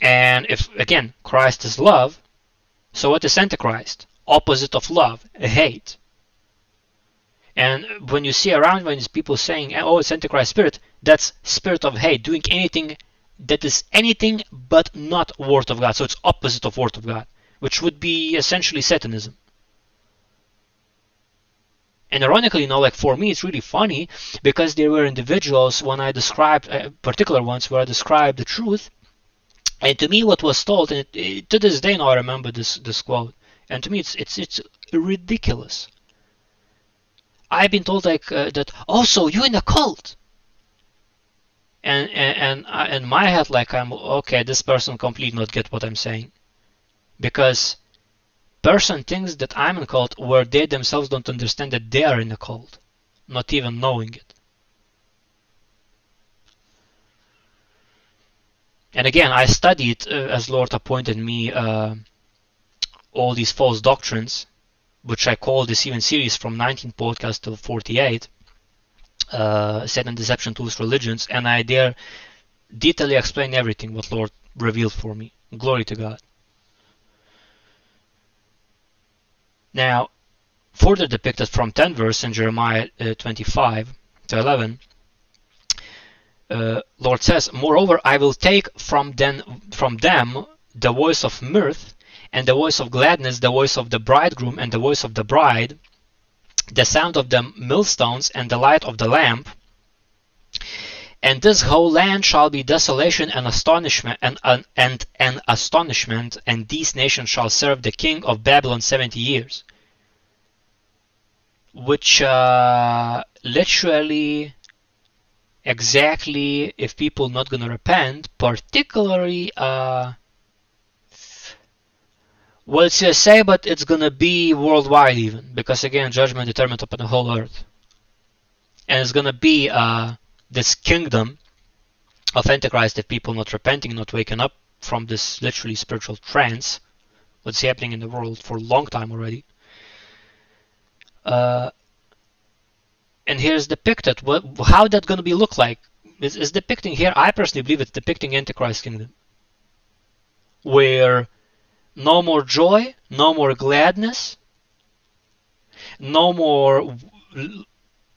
And if again Christ is love, so what is Antichrist? Opposite of love, hate. And when you see around when people saying, "Oh, it's Antichrist spirit," that's spirit of hate, doing anything that is anything but not Word of God. So it's opposite of Word of God, which would be essentially Satanism. And ironically, you know, like for me, it's really funny because there were individuals when I described uh, particular ones where I described the truth, and to me, what was told, and it, it, to this day now I remember this this quote, and to me it's it's it's ridiculous. I've been told like uh, that. Also, you in a cult. And and and I, in my head, like I'm okay. This person completely not get what I'm saying, because person thinks that I'm in a cult where they themselves don't understand that they are in a cult, not even knowing it. And again, I studied uh, as Lord appointed me uh, all these false doctrines which I call the even series from 19 podcast to 48, uh, Satan Deception Tools Religions, and I there detailedly explain everything what Lord revealed for me. Glory to God. Now, further depicted from 10 verse in Jeremiah uh, 25 to 11, uh, Lord says, Moreover, I will take from them, from them the voice of mirth and the voice of gladness, the voice of the bridegroom, and the voice of the bride, the sound of the millstones, and the light of the lamp. And this whole land shall be desolation and astonishment, and, and, and, and astonishment, and these nations shall serve the king of Babylon seventy years. Which uh, literally, exactly, if people not gonna repent, particularly. Uh, well, it's USA, but it's gonna be worldwide even, because again, judgment determined upon the whole earth. And it's gonna be uh, this kingdom of Antichrist if people not repenting, not waking up from this literally spiritual trance, what's happening in the world for a long time already. Uh, and here's depicted what, how that to be look like. Is depicting here. I personally believe it's depicting Antichrist kingdom, where no more joy, no more gladness, no more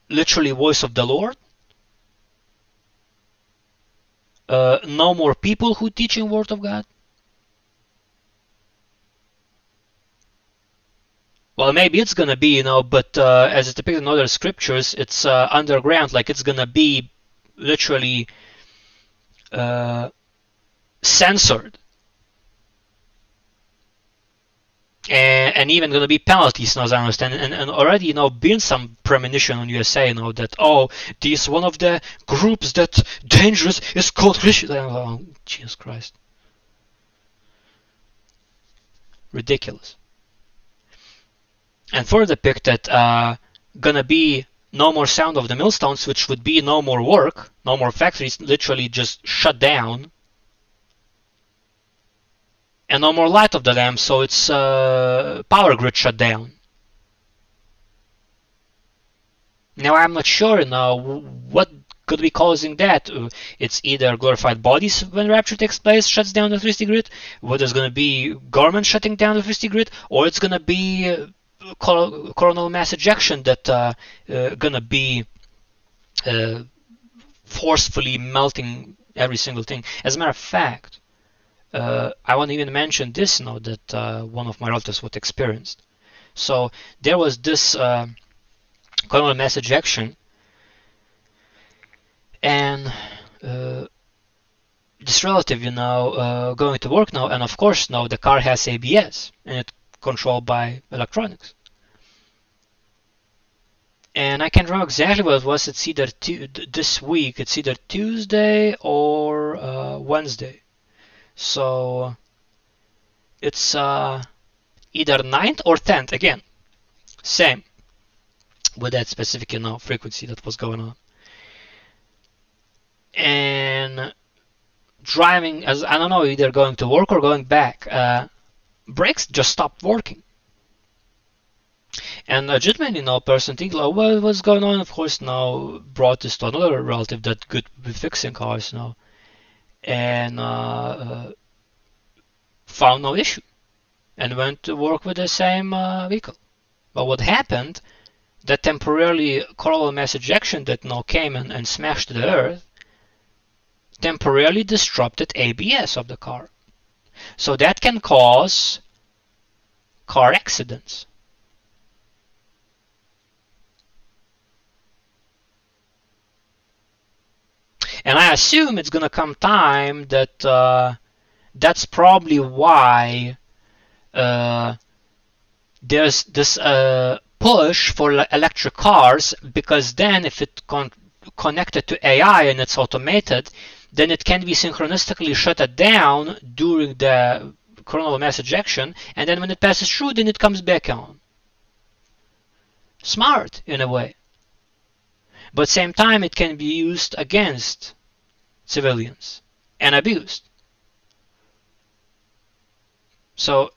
literally voice of the Lord, uh, no more people who teaching word of God. Well, maybe it's gonna be, you know, but uh, as it's depicted in other scriptures, it's uh, underground, like it's gonna be literally uh, censored and, and even going to be penalties now as I understand. And, and already you know been some premonition on USA you know that oh this one of the groups that dangerous is called Christian oh, Jesus Christ. Ridiculous. And further depicted uh, gonna be no more sound of the millstones which would be no more work no more factories literally just shut down and no more light of the lamp, so it's uh, power grid shut down. Now I'm not sure you know what could be causing that. Uh, it's either glorified bodies when rapture takes place shuts down the electricity grid, whether it's going to be government shutting down the electricity grid, or it's going to be uh, coronal mass ejection that uh, uh, going to be uh, forcefully melting every single thing. As a matter of fact, uh, I want to even mention this now that uh, one of my relatives was experienced. So there was this uh, coronal mass ejection, and uh, this relative, you know, uh, going to work now, and of course now the car has ABS and it's controlled by electronics. And I can't remember exactly what it was. It's either this week. It's either Tuesday or uh, Wednesday so it's uh, either 9th or 10th again. Same with that specific you know frequency that was going on. And driving as I don't know, either going to work or going back. Uh, brakes just stopped working. And a gentleman, you know, person thinking, like, well, what's going on? Of course, now brought this to another relative that good with fixing cars, you know, and uh, uh, found no issue, and went to work with the same uh, vehicle. But what happened? That temporarily coronal mass ejection that now came and, and smashed the earth temporarily disrupted ABS of the car. So that can cause car accidents. And I assume it's going to come time that uh, that's probably why uh, there's this uh, push for electric cars because then if it con connected to AI and it's automated, then it can be synchronistically shut down during the coronal mass ejection, and then when it passes through, then it comes back on. Smart in a way. But same time, it can be used against civilians and abused. So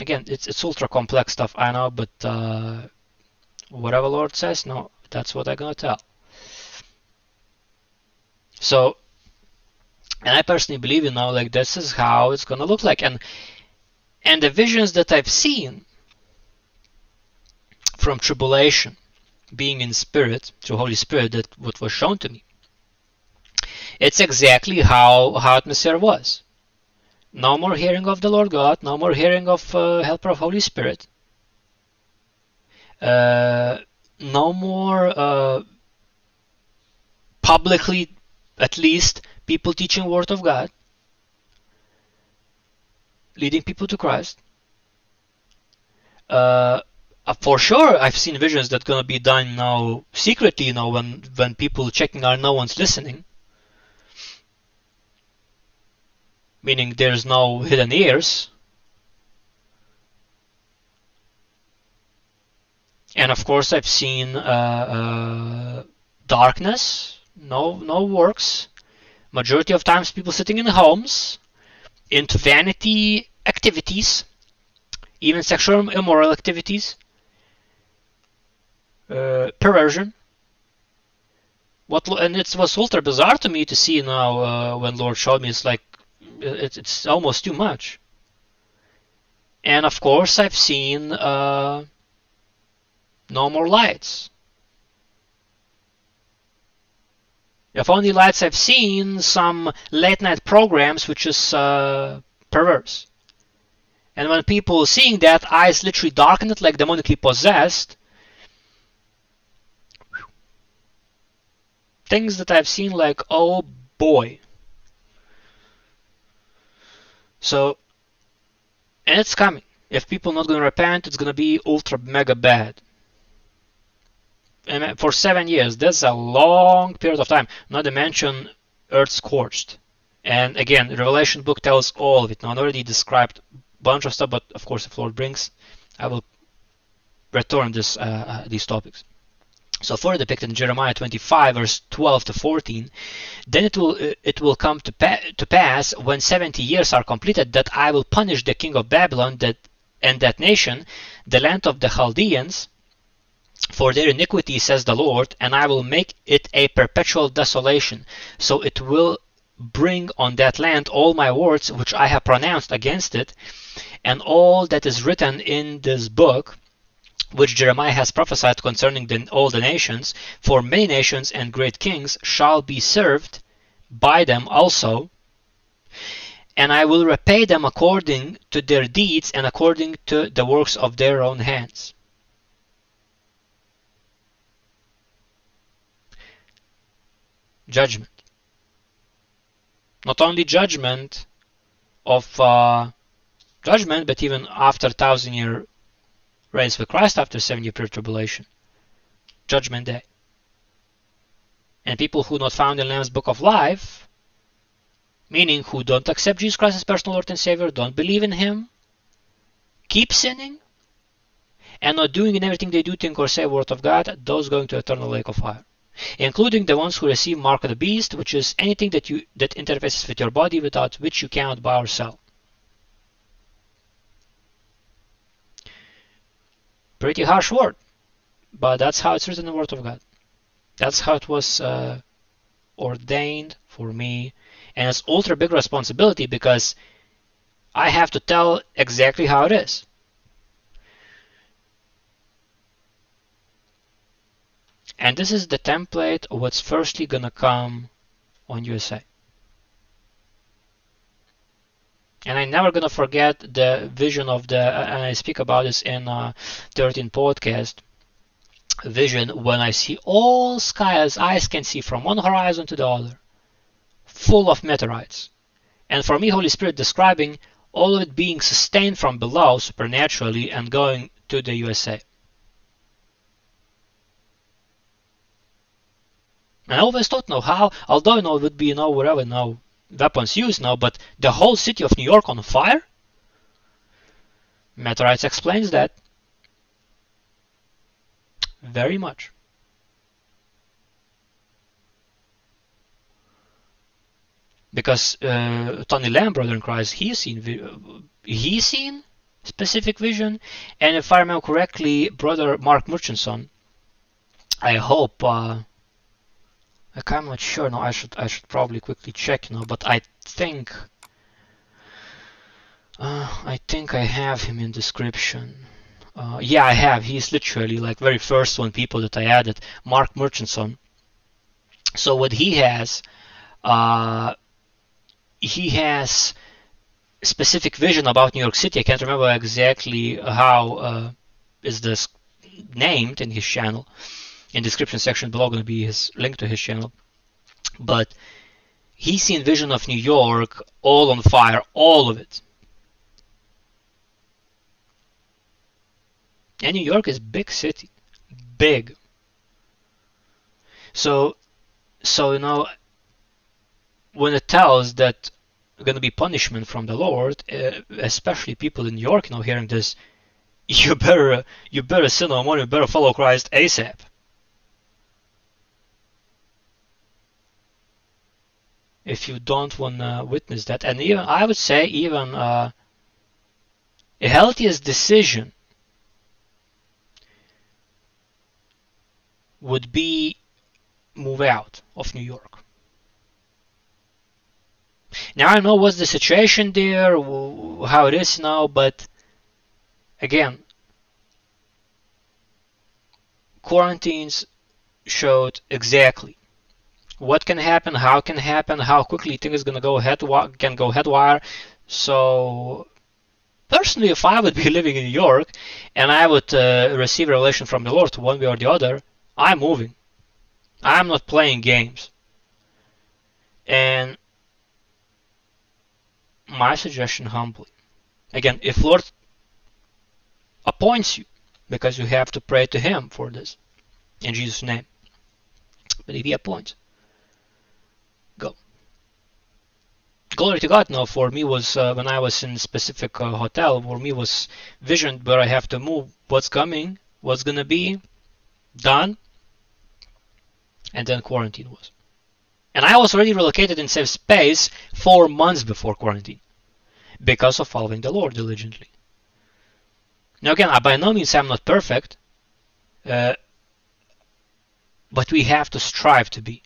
again, it's it's ultra complex stuff, I know, but uh, whatever Lord says, no, that's what I'm gonna tell. So, and I personally believe, you know, like this is how it's gonna look like, and and the visions that I've seen from tribulation, being in spirit through Holy Spirit, that what was shown to me, it's exactly how how atmosphere was. No more hearing of the Lord God, no more hearing of uh, helper of Holy Spirit. Uh, no more uh, publicly, at least, people teaching Word of God, leading people to Christ. Uh, uh, for sure, I've seen visions that gonna be done now secretly. You know, when when people checking are no one's listening, meaning there's no hidden ears. And of course, I've seen uh, uh, darkness, no no works. Majority of times, people sitting in homes, into vanity activities, even sexual immoral activities, uh, perversion. What and it was ultra bizarre to me to see now uh, when Lord showed me. It's like it, it's almost too much. And of course, I've seen uh, no more lights. If only lights I've seen some late night programs which is uh, perverse. And when people seeing that, eyes literally darkened like demonically possessed. Things that I've seen like, oh boy. So, and it's coming. If people not to repent, it's to be ultra mega bad for seven years. That's a long period of time. Not to mention Earth scorched. And again, Revelation book tells all of it. Now, I already described a bunch of stuff, but of course, if Lord brings, I will return this uh, uh, these topics. So further depicted in Jeremiah 25 verse 12 to 14, then it will uh, it will come to, pa to pass when 70 years are completed that I will punish the king of Babylon that and that nation, the land of the Chaldeans, for their iniquity, says the Lord, and I will make it a perpetual desolation. So it will bring on that land all my words which I have pronounced against it, and all that is written in this book, which Jeremiah has prophesied concerning the, all the nations, for many nations and great kings shall be served by them also. And I will repay them according to their deeds and according to the works of their own hands. judgment. Not only judgment of uh, judgment, but even after thousand year race with Christ after seven year period tribulation, judgment day. And people who not found in Lamb's book of life, meaning who don't accept Jesus Christ as personal Lord and Savior, don't believe in Him, keep sinning, and not doing in everything they do think or say word of God, those going to eternal lake of fire including the ones who receive mark of the beast, which is anything that you that interfaces with your body without which you cannot buy or sell. Pretty harsh word, but that's how it's written in the Word of God. That's how it was uh, ordained for me, and it's ultra big responsibility because I have to tell exactly how it is. And this is the template of what's firstly gonna come on USA. And I'm never gonna forget the vision of the, and I speak about this in uh, 13 podcast, vision when I see all sky as eyes can see from one horizon to the other, full of meteorites. And for me, Holy Spirit describing all of it being sustained from below supernaturally and going to the USA. And I always thought, no, how, although, you know, it would be, you know, whatever, you know, weapons used now, but the whole city of New York on fire? Meteorites explains that. Very much. Because uh, Tony Lamb, brother in Christ, he's seen, he's seen specific vision, and if I remember correctly, brother Mark Murchison, I hope uh, like I'm not sure. No, I should I should probably quickly check. You know, but I think uh, I think I have him in description. Uh, yeah, I have. He's literally like very first one people that I added, Mark Murchison. So what he has, uh, he has specific vision about New York City. I can't remember exactly how uh, is this named in his channel in description section below going to be his link to his channel. But he's seen vision of New York all on fire, all of it. And New York is big city, big. So, so you know, when it tells that going to be punishment from the Lord, uh, especially people in New York, you know, hearing this, you better, you better sin no more, you better follow Christ ASAP. If you don't want to witness that. And even I would say even uh, a healthiest decision would be move out of New York. Now I know what's the situation there, how it is now, but again, quarantines showed exactly what can happen, how can happen, how quickly things gonna go head can go headwire. So personally, if I would be living in New York and I would uh, receive revelation from the Lord one way or the other, I'm moving. I'm not playing games. And my suggestion humbly, again, if Lord appoints you, because you have to pray to Him for this, in Jesus' name. But if He appoints, glory to God now for me was uh, when I was in specific uh, hotel for me was vision where I have to move what's coming what's gonna be done and then quarantine was. And I was already relocated in safe space four months before quarantine because of following the Lord diligently. Now again I, by no means I'm not perfect uh, but we have to strive to be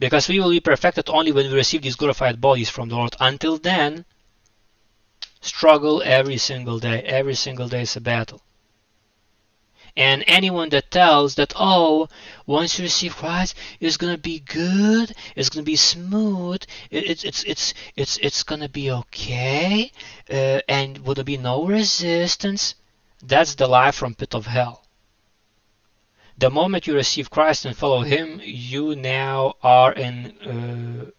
because we will be perfected only when we receive these glorified bodies from the Lord. Until then, struggle every single day. Every single day is a battle. And anyone that tells that, oh, once you receive Christ, it's gonna be good, it's gonna be smooth, it's it's it's it's it's gonna be okay, uh, and will there be no resistance? That's the lie from pit of hell the moment you receive Christ and follow Him, you now are in uh,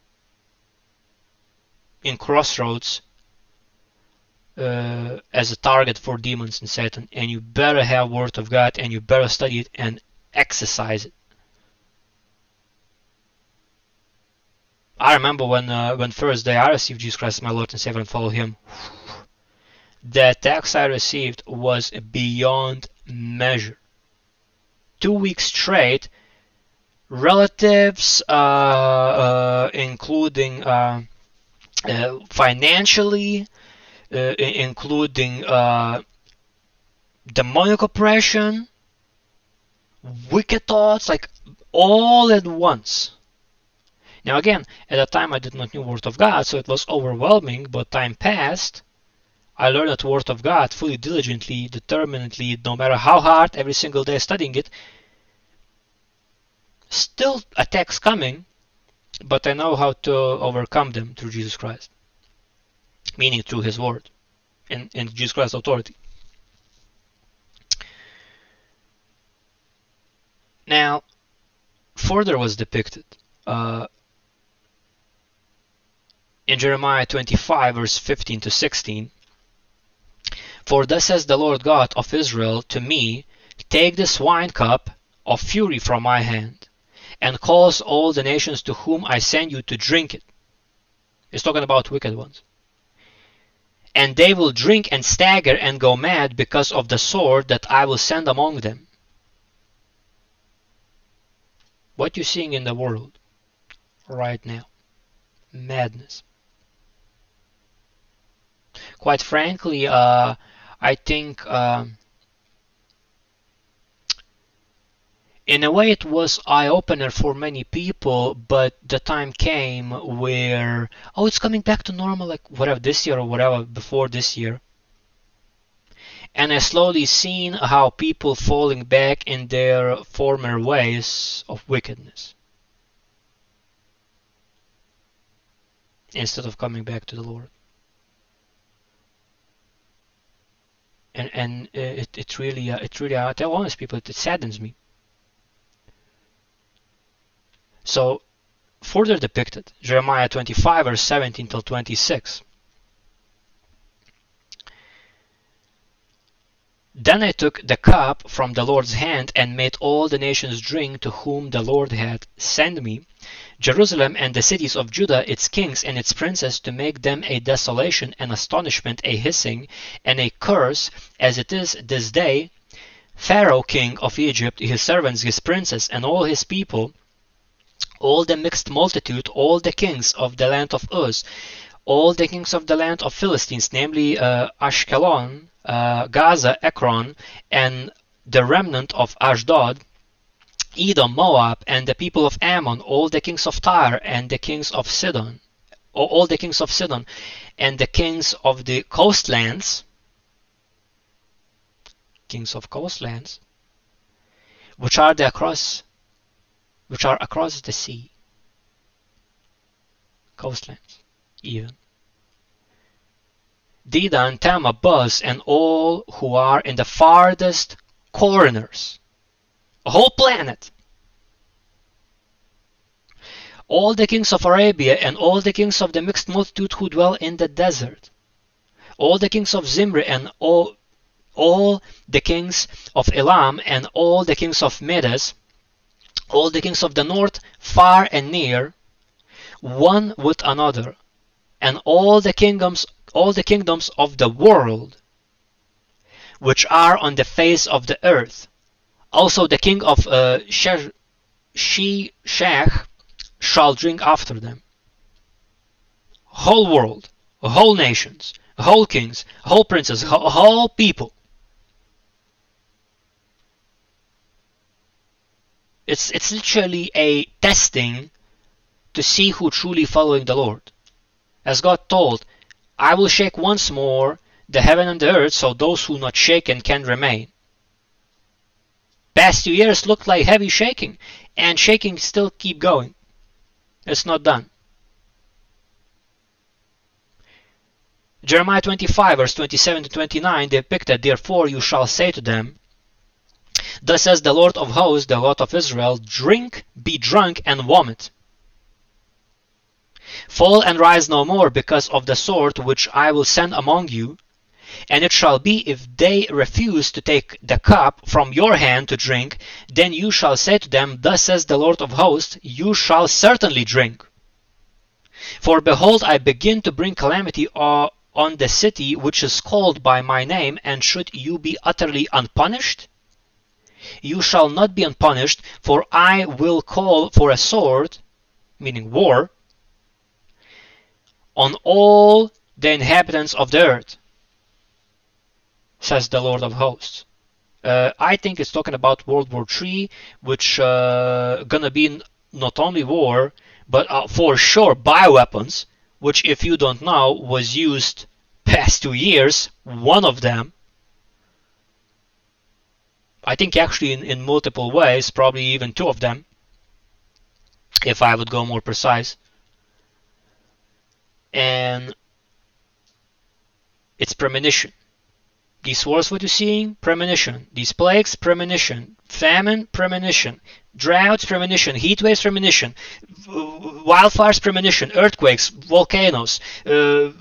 in crossroads uh, as a target for demons and Satan, and you better have Word of God and you better study it and exercise it. I remember when uh, when first day I received Jesus Christ as my Lord and Savior and followed Him. The text I received was beyond measure two weeks straight, relatives, uh, uh, including uh, uh financially, uh, including uh, demonic oppression, wicked thoughts, like all at once. Now again, at the time I did not know Word of God, so it was overwhelming, but time passed. I learned that Word of God fully diligently, determinedly, no matter how hard, every single day studying it. Still attacks coming, but I know how to overcome them through Jesus Christ. Meaning through His Word and, and Jesus Christ's authority. Now, further was depicted uh, in Jeremiah 25, verse 15 to 16. For thus says the Lord God of Israel to me, Take this wine cup of fury from my hand, and cause all the nations to whom I send you to drink it. He's talking about wicked ones. And they will drink and stagger and go mad because of the sword that I will send among them. what you're seeing in the world right now. Madness. Quite frankly, uh, I think um, in a way it was eye-opener for many people, but the time came where, oh, it's coming back to normal, like whatever this year or whatever before this year and I slowly seen how people falling back in their former ways of wickedness instead of coming back to the Lord. And and uh, it it really uh, it really I tell honest people it, it saddens me. So further depicted Jeremiah 25 verse 17 till 26. Then I took the cup from the Lord's hand and made all the nations drink to whom the Lord had sent me, Jerusalem and the cities of Judah, its kings and its princes, to make them a desolation, an astonishment, a hissing, and a curse, as it is this day. Pharaoh king of Egypt, his servants, his princes, and all his people, all the mixed multitude, all the kings of the land of Uz, all the kings of the land of Philistines, namely uh, Ashkelon, uh, Gaza, Ekron, and the remnant of Ashdod, Edom, Moab, and the people of Ammon, all the kings of Tyre, and the kings of Sidon, all the kings of Sidon, and the kings of the coastlands, kings of coastlands, which are the across, which are across the sea, coastlands, even. Dedan, Tema, Buz, and all who are in the farthest corners. A whole planet. All the kings of Arabia and all the kings of the mixed multitude who dwell in the desert. All the kings of Zimri and all, all the kings of Elam and all the kings of Medes, all the kings of the north, far and near, one with another, and all the kingdoms all the kingdoms of the world which are on the face of the earth. Also the king of uh, Sheshach shall drink after them. Whole world, whole nations, whole kings, whole princes, whole people. It's, it's literally a testing to see who truly following the Lord. As God told, I will shake once more the heaven and the earth, so those who not shaken can remain. Past two years looked like heavy shaking, and shaking still keep going. It's not done. Jeremiah 25 verse 27 to 29 depicted, Therefore you shall say to them, Thus says the Lord of hosts, the God of Israel, Drink, be drunk, and vomit. Fall and rise no more because of the sword which I will send among you. And it shall be if they refuse to take the cup from your hand to drink, then you shall say to them, Thus says the Lord of hosts, You shall certainly drink. For behold, I begin to bring calamity uh, on the city which is called by my name, and should you be utterly unpunished? You shall not be unpunished, for I will call for a sword, meaning war, on all the inhabitants of the earth, says the Lord of hosts. Uh, I think it's talking about World War III, which uh, gonna be not only war, but uh, for sure bioweapons, which if you don't know was used past two years, one of them. I think actually in, in multiple ways, probably even two of them, if I would go more precise. And it's premonition. These wars, what you're seeing, premonition. These plagues, premonition. Famine, premonition. Droughts, premonition. Heat waves, premonition. Wildfires, premonition. Earthquakes, volcanoes. Uh,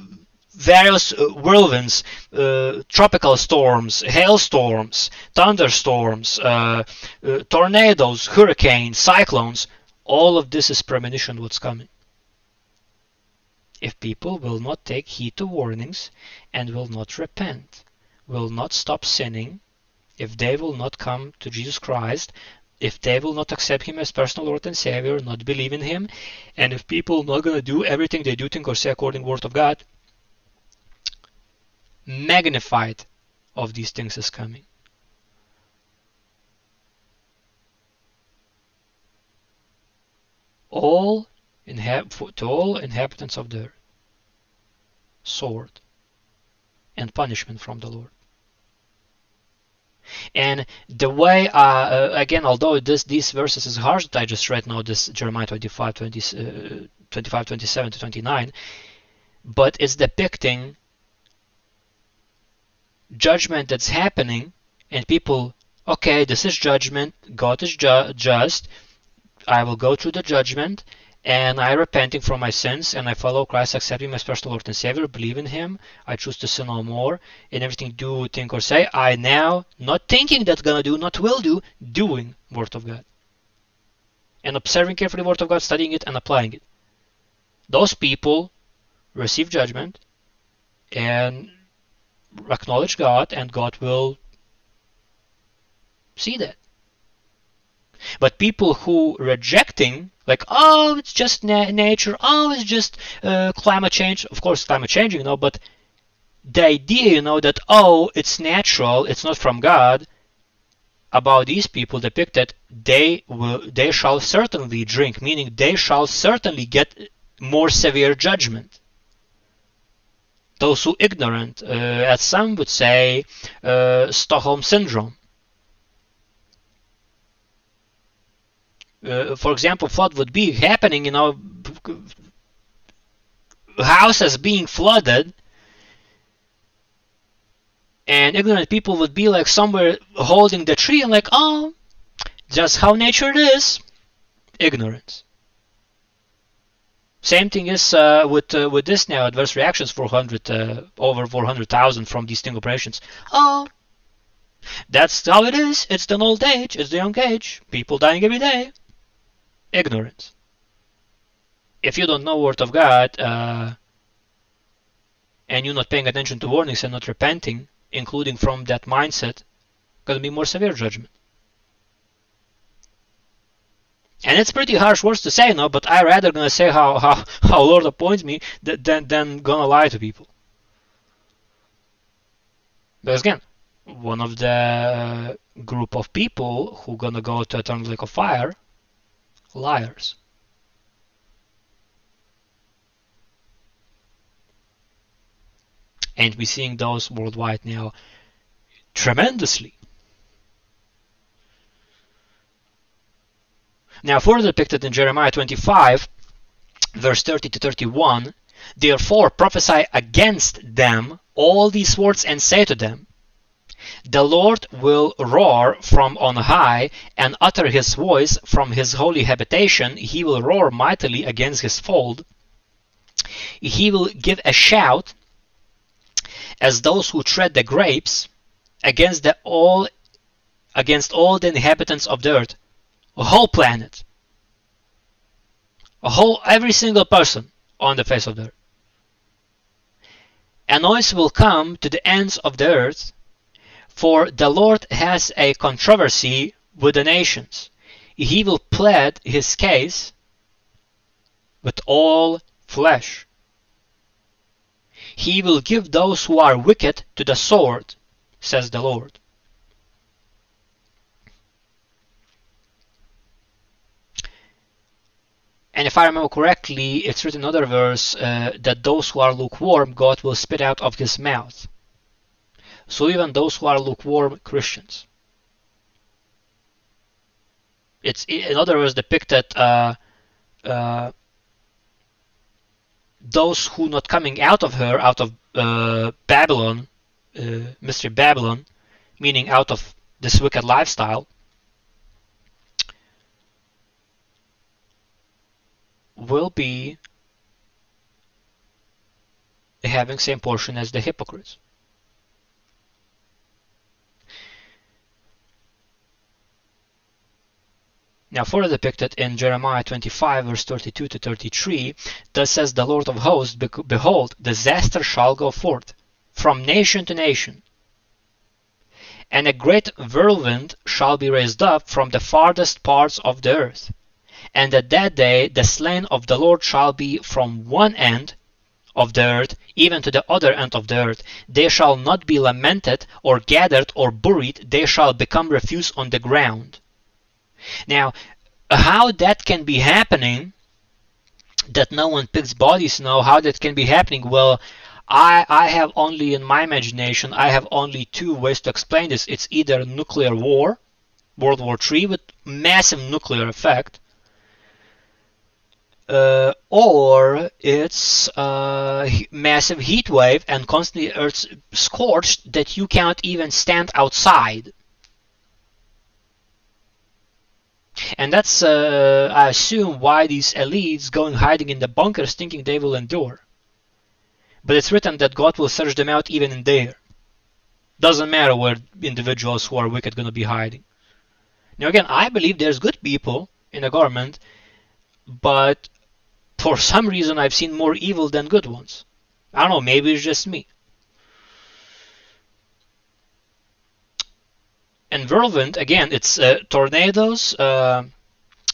various uh, whirlwinds, uh, tropical storms, hailstorms, thunderstorms, uh, uh, tornadoes, hurricanes, cyclones. All of this is premonition what's coming. If people will not take heed to warnings and will not repent, will not stop sinning, if they will not come to Jesus Christ, if they will not accept him as personal Lord and Savior, not believe in him, and if people not gonna do everything they do think or say according to the Word of God, magnified of these things is coming. All to all inhabitants of the earth, sword and punishment from the Lord. And the way, uh, uh, again, although this these verses is harsh that I just read now, this Jeremiah 25, 20, uh, 25, 27 to 29, but it's depicting judgment that's happening and people okay this is judgment god is ju- just i will go through the judgment and I repenting from my sins and I follow Christ, accept Him as personal Lord and Savior, believe in Him, I choose to sin no more, in everything do, think or say, I now, not thinking that gonna do, not will do, doing Word of God. And observing carefully Word of God, studying it and applying it. Those people receive judgment and acknowledge God and God will see that. But people who rejecting, like, oh, it's just na- nature, oh, it's just uh, climate change. Of course, climate change you know, but the idea, you know, that oh, it's natural, it's not from God. About these people depicted, they will, they shall certainly drink, meaning they shall certainly get more severe judgment those who ignorant, uh, as some would say, uh, Stockholm syndrome. Uh, for example, what would be happening, you know, houses being flooded, and ignorant people would be like somewhere holding the tree and like, oh, just how nature is. Ignorance. Same thing is uh, with uh, with this now adverse reactions 400 uh, over 400,000 from these sting operations. Oh, that's how it is. It's the old age. It's the young age. People dying every day. Ignorance. If you don't know word of God uh, and you're not paying attention to warnings and not repenting, including from that mindset, gonna be more severe judgment. And it's pretty harsh words to say, no, but I rather gonna say how, how, how Lord appoints me than, than gonna lie to people. Because again, one of the group of people who gonna go to eternal lake of fire, liars. And we're seeing those worldwide now tremendously. Now further depicted in Jeremiah 25, verse 30 to 31, Therefore prophesy against them all these words and say to them, The Lord will roar from on high and utter his voice from his holy habitation. He will roar mightily against his fold. He will give a shout as those who tread the grapes against the all against all the inhabitants of the earth a whole planet, a whole every single person on the face of the earth. A noise will come to the ends of the earth, For the Lord has a controversy with the nations. He will plead his case with all flesh. He will give those who are wicked to the sword, says the Lord. And if I remember correctly, it's written in another verse uh, that those who are lukewarm, God will spit out of his mouth. So even those who are lukewarm Christians. It's in other words depicted uh, uh, those who not coming out of her, out of uh, Babylon, uh, mystery Babylon, meaning out of this wicked lifestyle, will be having same portion as the hypocrites. Now further depicted in Jeremiah 25 verse 32 to 33, thus says the Lord of hosts, Behold, disaster shall go forth from nation to nation, and a great whirlwind shall be raised up from the farthest parts of the earth. And at that day the slain of the Lord shall be from one end of the earth even to the other end of the earth. They shall not be lamented or gathered or buried, they shall become refuse on the ground. Now, how that can be happening, that no one picks bodies now, how that can be happening, well, I, I have only in my imagination, I have only two ways to explain this. It's either nuclear war, World War III with massive nuclear effect, uh, or it's a massive heat wave and constantly Earth's scorched that you can't even stand outside. And that's, uh, I assume, why these elites going hiding in the bunkers thinking they will endure. But it's written that God will search them out even in there. Doesn't matter where individuals who are wicked going to be hiding. Now again, I believe there's good people in the government, but for some reason I've seen more evil than good ones. I don't know, maybe it's just me. And whirlwind again it's uh, tornadoes uh,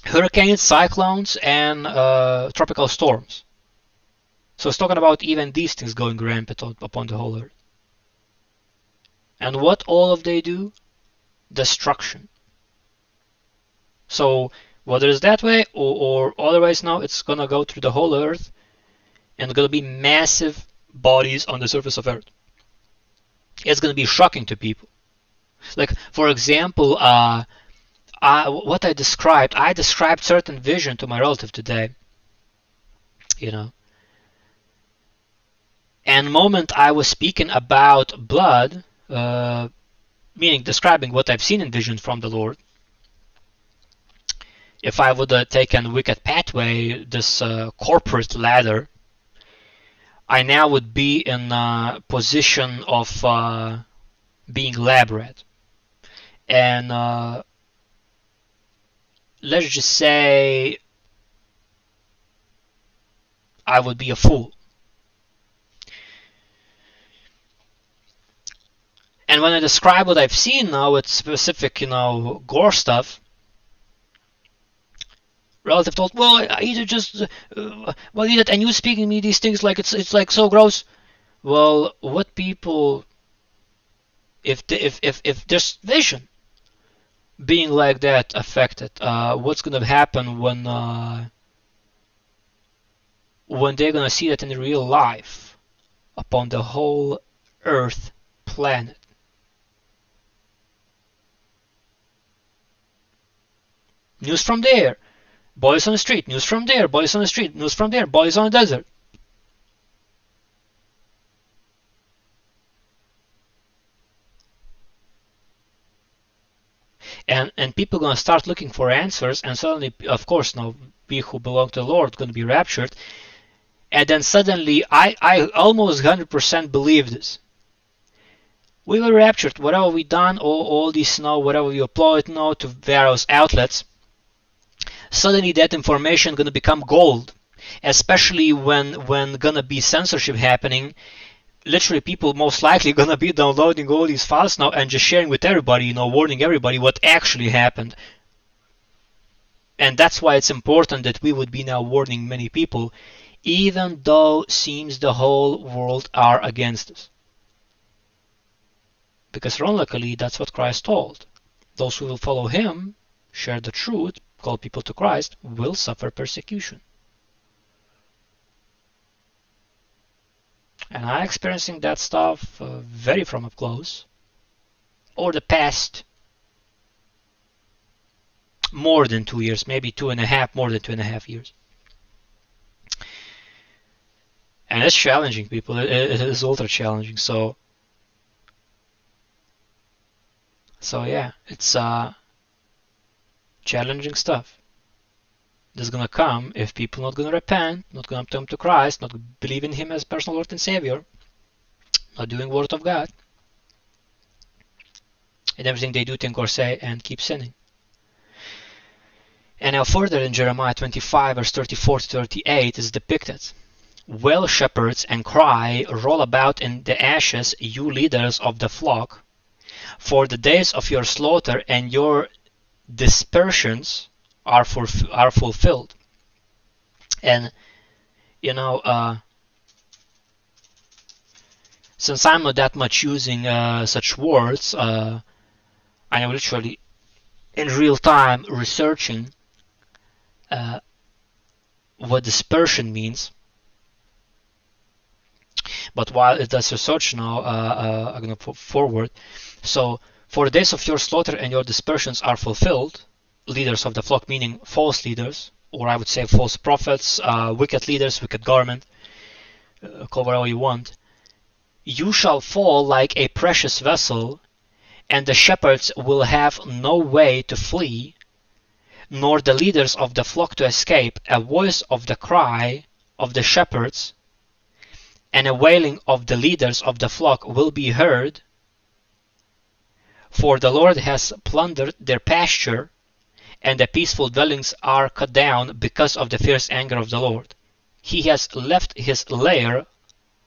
hurricanes cyclones and uh, tropical storms. So it's talking about even these things going rampant upon the whole earth. And what all of they do? Destruction. So whether it's that way or, or otherwise now it's gonna go through the whole earth and gonna be massive bodies on the surface of earth. It's gonna be shocking to people like for example, uh, I, what I described, I described certain vision to my relative today. You know. And moment I was speaking about blood, uh, meaning describing what I've seen in vision from the Lord, if I would have taken wicked pathway, this uh, corporate ladder, I now would be in a position of uh, being lab rat and uh, let's just say I would be a fool. And when I describe what I've seen now with specific, you know, gore stuff, relative told, well, either just, uh, well, Edith, and you speaking me these things like it's it's like so gross. Well, what people, if the, if if if there's vision, being like that affected, uh, what's gonna happen when uh, when they're gonna see that in real life upon the whole Earth planet? News from there, boys on the street. News from there, boys on the street. News from there, boys on the desert. And and people gonna start looking for answers and suddenly of course now we who belong to the lord gonna be raptured. And then suddenly i i almost 100% believe this. We were raptured. Whatever we done all, all this now whatever we upload now to various outlets suddenly that information gonna become gold especially when when gonna be censorship happening literally people most likely gonna be downloading all these files now and just sharing with everybody, you know, warning everybody what actually happened. And that's why it's important that we would be now warning many people, even though seems the whole world are against us. Because ironically, that's what Christ told. Those who will follow him, share the truth, call people to Christ, will suffer persecution. And I'm experiencing that stuff uh, very from up close over the past more than two years, maybe two and a half, more than two and a half years. And it's challenging, people. it, it is ultra challenging. So, so yeah, it's uh, challenging stuff that's gonna come if people not gonna repent, not gonna come to Christ, not believe in Him as personal Lord and Savior, not doing Word of God, and everything they do, think, or say, and keep sinning. And now further in Jeremiah 25 verse 34 to 38 is depicted. Well shepherds and cry, roll about in the ashes, you leaders of the flock, for the days of your slaughter and your dispersions are for are fulfilled. And you know uh, since I'm not that much using uh, such words uh, I am literally in real time researching uh, what dispersion means. But while it does research now uh, uh, I'm gonna put forward. So for the days of your slaughter and your dispersions are fulfilled leaders of the flock, meaning false leaders, or I would say false prophets, uh, wicked leaders, wicked government, uh, call whatever you want, you shall fall like a precious vessel, and the shepherds will have no way to flee, nor the leaders of the flock to escape. A voice of the cry of the shepherds and a wailing of the leaders of the flock will be heard, for the Lord has plundered their pasture and the peaceful dwellings are cut down because of the fierce anger of the Lord. He has left his lair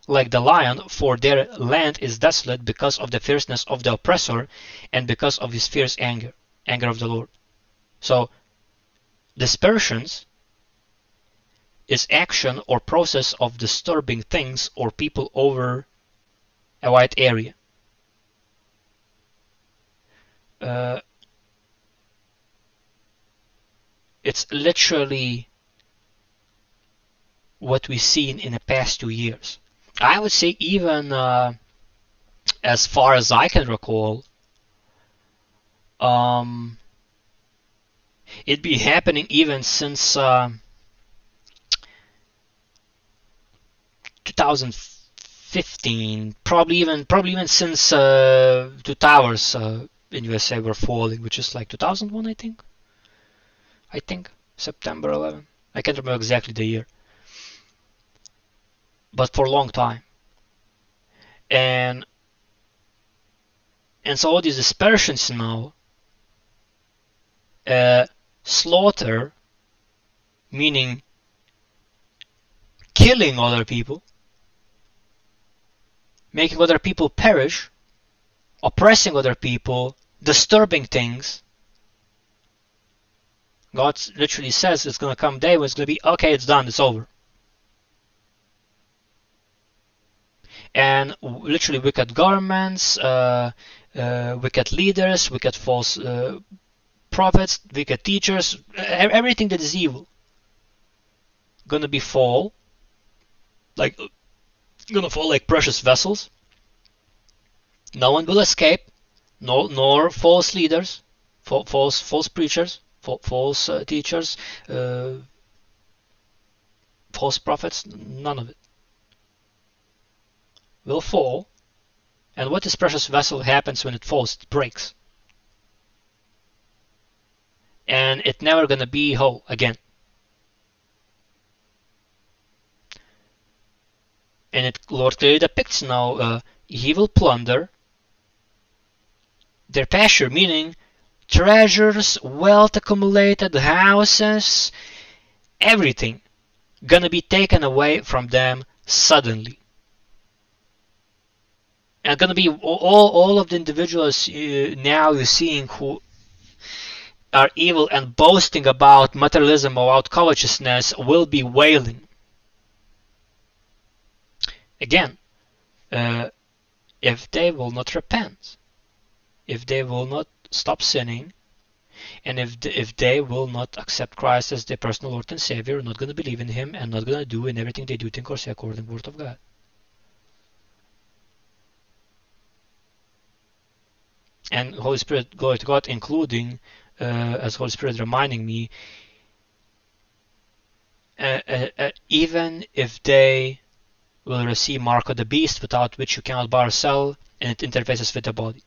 like the lion, for their land is desolate because of the fierceness of the oppressor and because of his fierce anger, anger of the Lord. So, dispersions is action or process of disturbing things or people over a wide area. Uh, it's literally what we've seen in the past two years. I would say even uh, as far as I can recall, um, it'd be happening even since uh, 2015, probably even probably even since uh, two towers uh, in USA were falling, which is like 2001, I think. I think September 11. I can't remember exactly the year, but for a long time. And and so all these dispersions now, uh, slaughter, meaning killing other people, making other people perish, oppressing other people, disturbing things, God literally says it's going to come day when it's going to be, okay, it's done, it's over. And literally wicked governments, uh, uh, wicked leaders, wicked false uh, prophets, wicked teachers, everything that is evil, gonna be fall, like gonna fall like precious vessels. No one will escape, no, nor false leaders, false false preachers false uh, teachers, uh, false prophets, none of it will fall. And what this precious vessel happens when it falls? It breaks. And it's never to be whole again. And it Lord clearly depicts now uh, he will plunder their pasture, meaning treasures, wealth accumulated, houses, everything gonna be taken away from them suddenly. and gonna be all all of the individuals uh, now you're seeing who are evil and boasting about materialism or about covetousness will be wailing. Again, uh, if they will not repent, if they will not stop sinning, and if if they will not accept Christ as their personal Lord and Savior, not going to believe in Him, and not going to do in everything they do think or say according to the Word of God. And Holy Spirit, glory to God, including uh, as Holy Spirit reminding me, uh, uh, uh, even if they will receive mark of the beast without which you cannot buy or sell and it interfaces with the body.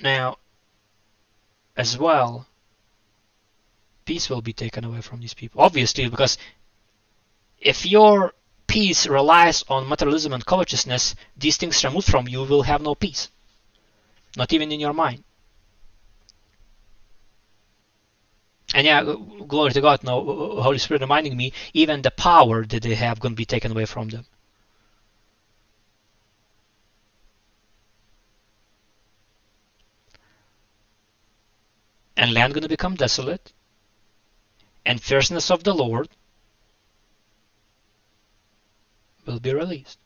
Now, as well, peace will be taken away from these people. Obviously, because if your peace relies on materialism and covetousness, these things removed from you will have no peace. Not even in your mind. And yeah, glory to God, now Holy Spirit reminding me, even the power that they have going to be taken away from them. And land going to become desolate, and fierceness of the Lord will be released.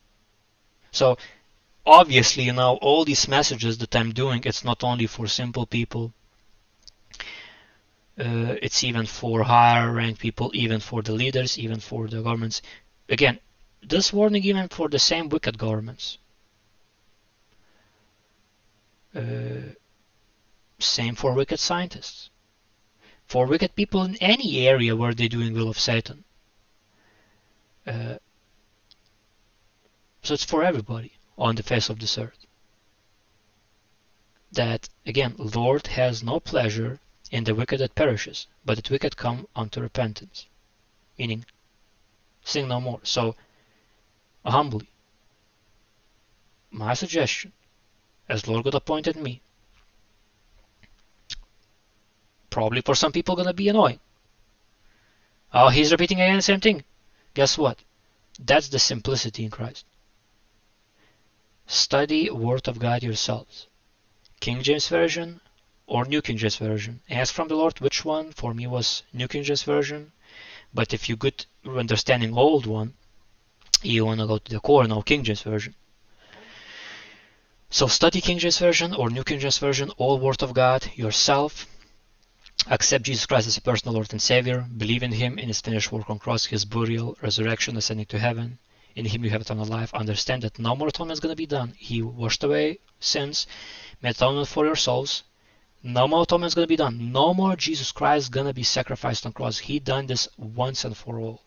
So obviously, you know, all these messages that I'm doing, it's not only for simple people. Uh, it's even for higher ranked people, even for the leaders, even for the governments. Again, this warning even for the same wicked governments. Uh, same for wicked scientists. For wicked people in any area where they're doing will of Satan. Uh, so it's for everybody on the face of this earth. That, again, Lord has no pleasure in the wicked that perishes, but the wicked come unto repentance. Meaning, sin no more. So, humbly, my suggestion, as Lord God appointed me, probably for some people gonna be annoying. Oh, he's repeating again the same thing. Guess what? That's the simplicity in Christ. Study Word of God yourselves. King James Version or New King James Version. Ask from the Lord which one. For me was New King James Version. But if you good understanding old one, you want to go to the core now King James Version. So study King James Version or New King James Version, all Word of God yourself. Accept Jesus Christ as your personal Lord and Savior. Believe in Him, in His finished work on cross, His burial, resurrection, ascending to heaven in him you have eternal life. Understand that no more atonement is going to be done. He washed away sins, made atonement for your souls. No more atonement is going to be done. No more Jesus Christ is going to be sacrificed on cross. He done this once and for all.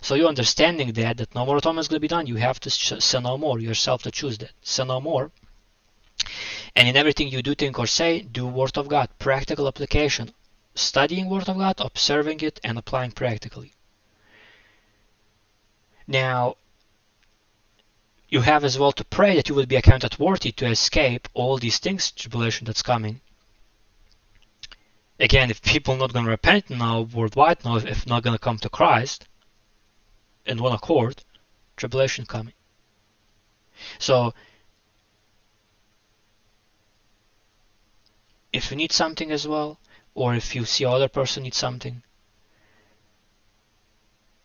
So you understanding that, that no more atonement is going to be done, you have to sin no more, yourself to choose that. Sin no more. And in everything you do, think, or say, do Word of God, practical application. Studying Word of God, observing it, and applying practically. Now, you have as well to pray that you will be accounted worthy to escape all these things, tribulation that's coming. Again, if people not going to repent now worldwide now, if not going to come to Christ in one accord, tribulation coming. So, if you need something as well, or if you see other person needs something,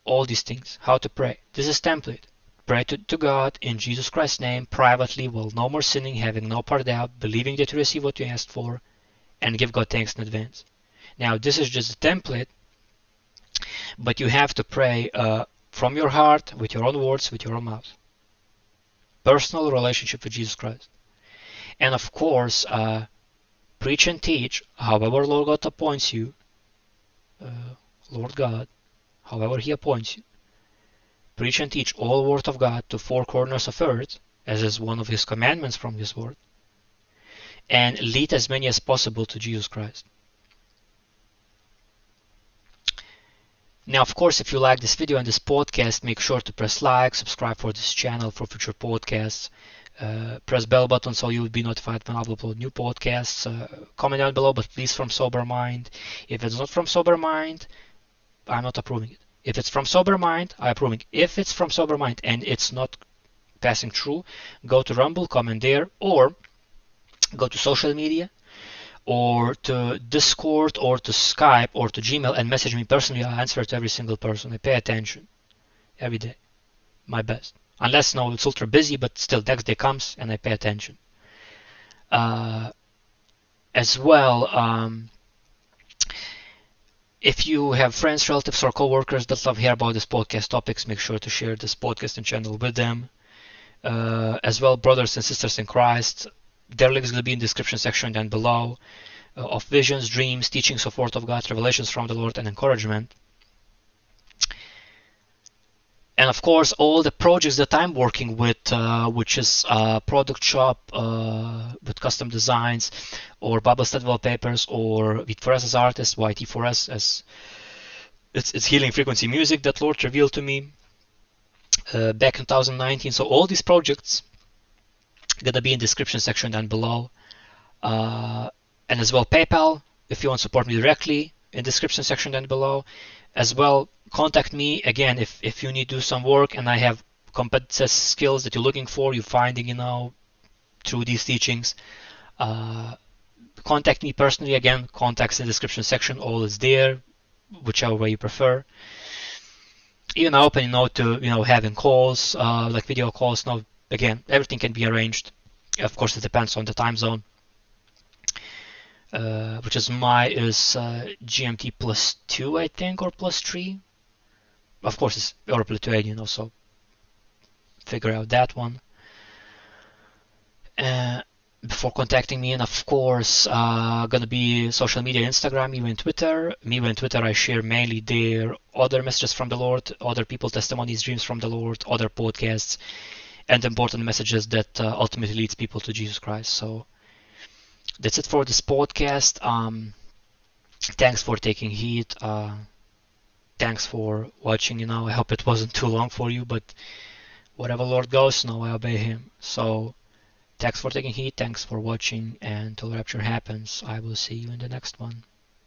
all these things, how to pray. This is template. Pray to, to God in Jesus Christ's name privately while no more sinning, having no part out, believing that you receive what you asked for, and give God thanks in advance. Now, this is just a template, but you have to pray uh, from your heart, with your own words, with your own mouth. Personal relationship with Jesus Christ. And of course, uh, preach and teach however Lord God appoints you, uh, Lord God, however he appoints you. Preach and teach all word of God to four corners of earth, as is one of his commandments from his word, and lead as many as possible to Jesus Christ. Now, of course, if you like this video and this podcast, make sure to press like, subscribe for this channel for future podcasts, uh, press bell button so you will be notified when I upload new podcasts. Uh, comment down below, but please from sober mind. If it's not from sober mind, I'm not approving it. If it's from sober mind, I approve it. If it's from sober mind and it's not passing through, go to Rumble, comment there, or go to social media, or to Discord, or to Skype, or to Gmail and message me personally. I answer to every single person. I pay attention every day, my best. Unless now it's ultra busy, but still next day comes and I pay attention. Uh, as well, um, if you have friends, relatives, or coworkers that love hear about this podcast topics, make sure to share this podcast and channel with them. Uh, as well, brothers and sisters in Christ, their links will be in the description section down below uh, of visions, dreams, teachings of Word of God, revelations from the Lord, and encouragement and of course all the projects that I'm working with, uh, which is a product shop uh, with custom designs, or study wallpapers, or V4S as artist, YT4S as it's, it's healing frequency music that Lord revealed to me uh, back in 2019. So all these projects gonna be in description section down below, uh, and as well PayPal if you want to support me directly in description section down below, as well contact me again if, if you need to do some work and I have competence skills that you're looking for, you're finding, you know, through these teachings. Uh, contact me personally again, contacts in the description section, all is there, whichever way you prefer. Even open, you know, to, you know, having calls, uh, like video calls, now again, everything can be arranged. Of course, it depends on the time zone. Uh, which is my is uh, GMT plus two, I think, or plus three. Of course it's Europe Lithuanian also. Figure out that one. Uh, before contacting me and of course uh, gonna be social media Instagram even Twitter. Me and Twitter I share mainly their other messages from the Lord other people testimonies dreams from the Lord other podcasts and important messages that uh, ultimately leads people to Jesus Christ. So that's it for this podcast um, thanks for taking heed uh, thanks for watching. You know, I hope it wasn't too long for you, but whatever Lord goes, now I obey Him. So, thanks for taking heed, thanks for watching, and till rapture happens, I will see you in the next one.